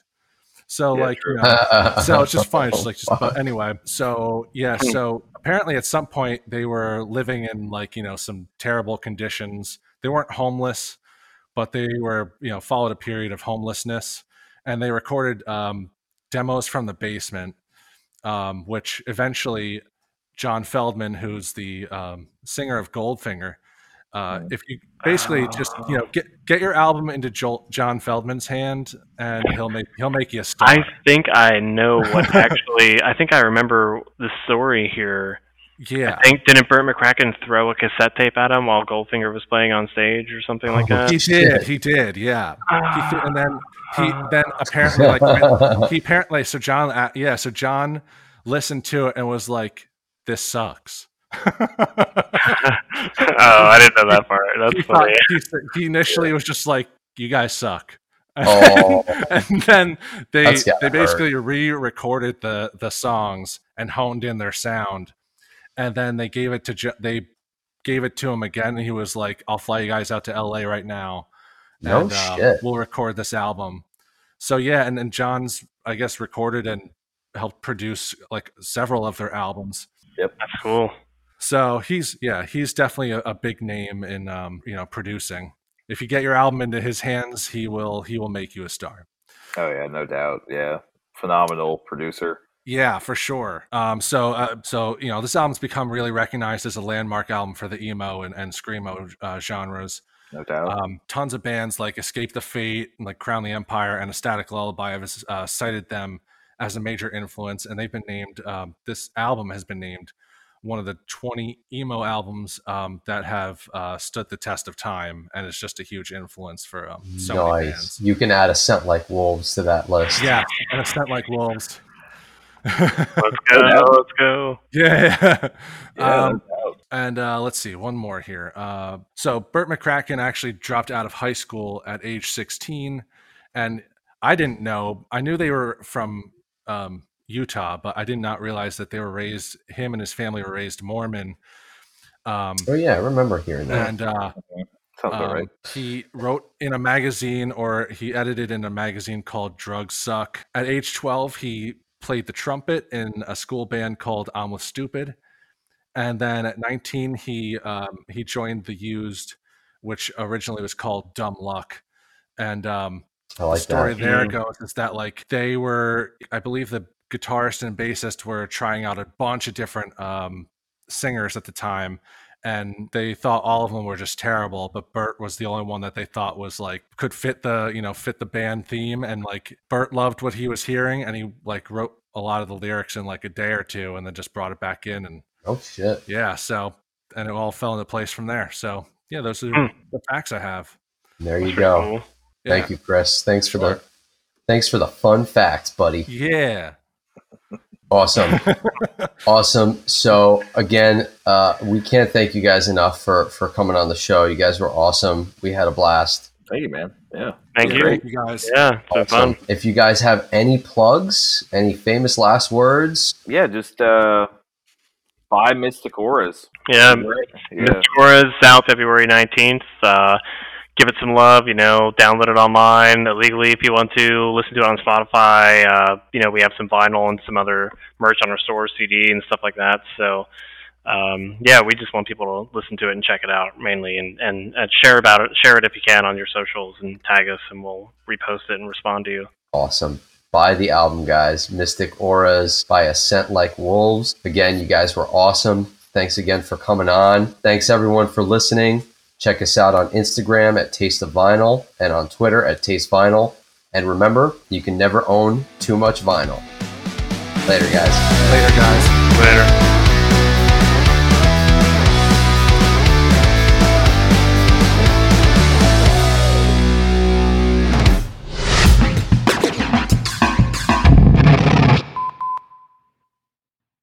So Yeah, like, you know, so it's just [laughs] fun. It's Oh, just like, just, but anyway, so yeah, so apparently at some point they were living in like you know some terrible conditions. They weren't homeless, but they were you know followed a period of homelessness, and they recorded um, demos from the basement, um, which eventually John Feldmann, who's the um, singer of Goldfinger. Uh, if you basically just you know get get your album into Joel, John Feldmann's hand, and he'll make he'll make you a star. I think I know what [laughs] actually. I think I remember the story here. Yeah, I think didn't Bert McCracken throw a cassette tape at him while Goldfinger was playing on stage or something like Oh, that? He did. He did. Yeah. He th- and then he then apparently like [laughs] he apparently so John uh, yeah so John listened to it and was like this sucks. [laughs] oh, I didn't know that part. he, That's thought, funny. he, he initially was just like you guys suck. [laughs] Oh. and then they they basically re-recorded the the songs and honed in their sound, and then they gave it to Jo- they gave it to him again, and he was like, "I'll fly you guys out to L.A. right now, No and uh, we'll record this album." So yeah, and then John's I guess recorded and helped produce like several of their albums. Yep, that's cool. So he's yeah, he's definitely a, a big name in um, you know producing. If you get your album into his hands, he will he will make you a star. Oh yeah, no doubt. Yeah, phenomenal producer. Yeah, for sure. Um, so, uh, so you know, this album's become really recognized as a landmark album for the emo and, and screamo uh, genres. No doubt. Um, tons of bands like Escape the Fate, like Crown the Empire, and A Static Lullaby have uh, cited them as a major influence, and they've been named. Um, this album has been named one of the 20 emo albums um, that have uh, stood the test of time, and it's just a huge influence for um, so many nice. bands. You can add a scent like wolves to that list. Yeah, and a scent like wolves. [laughs] Let's go. Let's [laughs] go. Yeah. yeah, um, and uh, let's see, one more here. Uh, so Bert McCracken actually dropped out of high school at age 16, and I didn't know. I knew they were from um, Utah, but I did not realize that they were raised. Him and his family were raised Mormon. Um, Oh yeah, I remember hearing that. and uh, [laughs] um, right. He wrote in a magazine or he edited in a magazine called Drugs Suck. At age 12, he played the trumpet in a school band called Almost Stupid. And then at 19, he um, he joined the Used, which originally was called Dumb Luck. And um, like the story that. there Mm. goes is that like they were, I believe the guitarist and bassist were trying out a bunch of different um, singers at the time, and they thought all of them were just terrible. But Bert was the only one that they thought was like could fit the you know fit the band theme, and like Bert loved what he was hearing, and he like wrote a lot of the lyrics in like a day or two, and then just brought it back in, and Oh shit. yeah, so and it all fell into place from there. So yeah, those are Hmm. the facts I have. There you go. cool. Thank Yeah. you, Chris. Thanks for Sure. the thanks for the fun facts, buddy. Yeah. Awesome. [laughs] awesome. So again, uh, we can't thank you guys enough for for coming on the show. You guys were awesome. We had a blast. Thank you, man. Yeah. Thank you. great. Thank you guys. Yeah, it's been Awesome. fun. If you guys have any plugs, any famous last words, Yeah, just uh, buy Mystic Auras. Yeah, Yeah. Mystic Auras out February 19th. Uh, give it some love, you know, download it online illegally if you want to, listen to it on Spotify. Uh, you know, we have some vinyl and some other merch on our store, CD and stuff like that. So, um, yeah, we just want people to listen to it and check it out mainly and, and, and share about it, share it if you can on your socials and tag us and we'll repost it and respond to you. awesome. Buy the album, guys. Mystic Auras by A Scent Like Wolves. Again, you guys were awesome. Thanks again for coming on. Thanks everyone for listening. Check us out on Instagram at Taste of Vinyl and on Twitter at Taste Vinyl. And remember, you can never own too much vinyl. Later, guys. Later, guys. Later.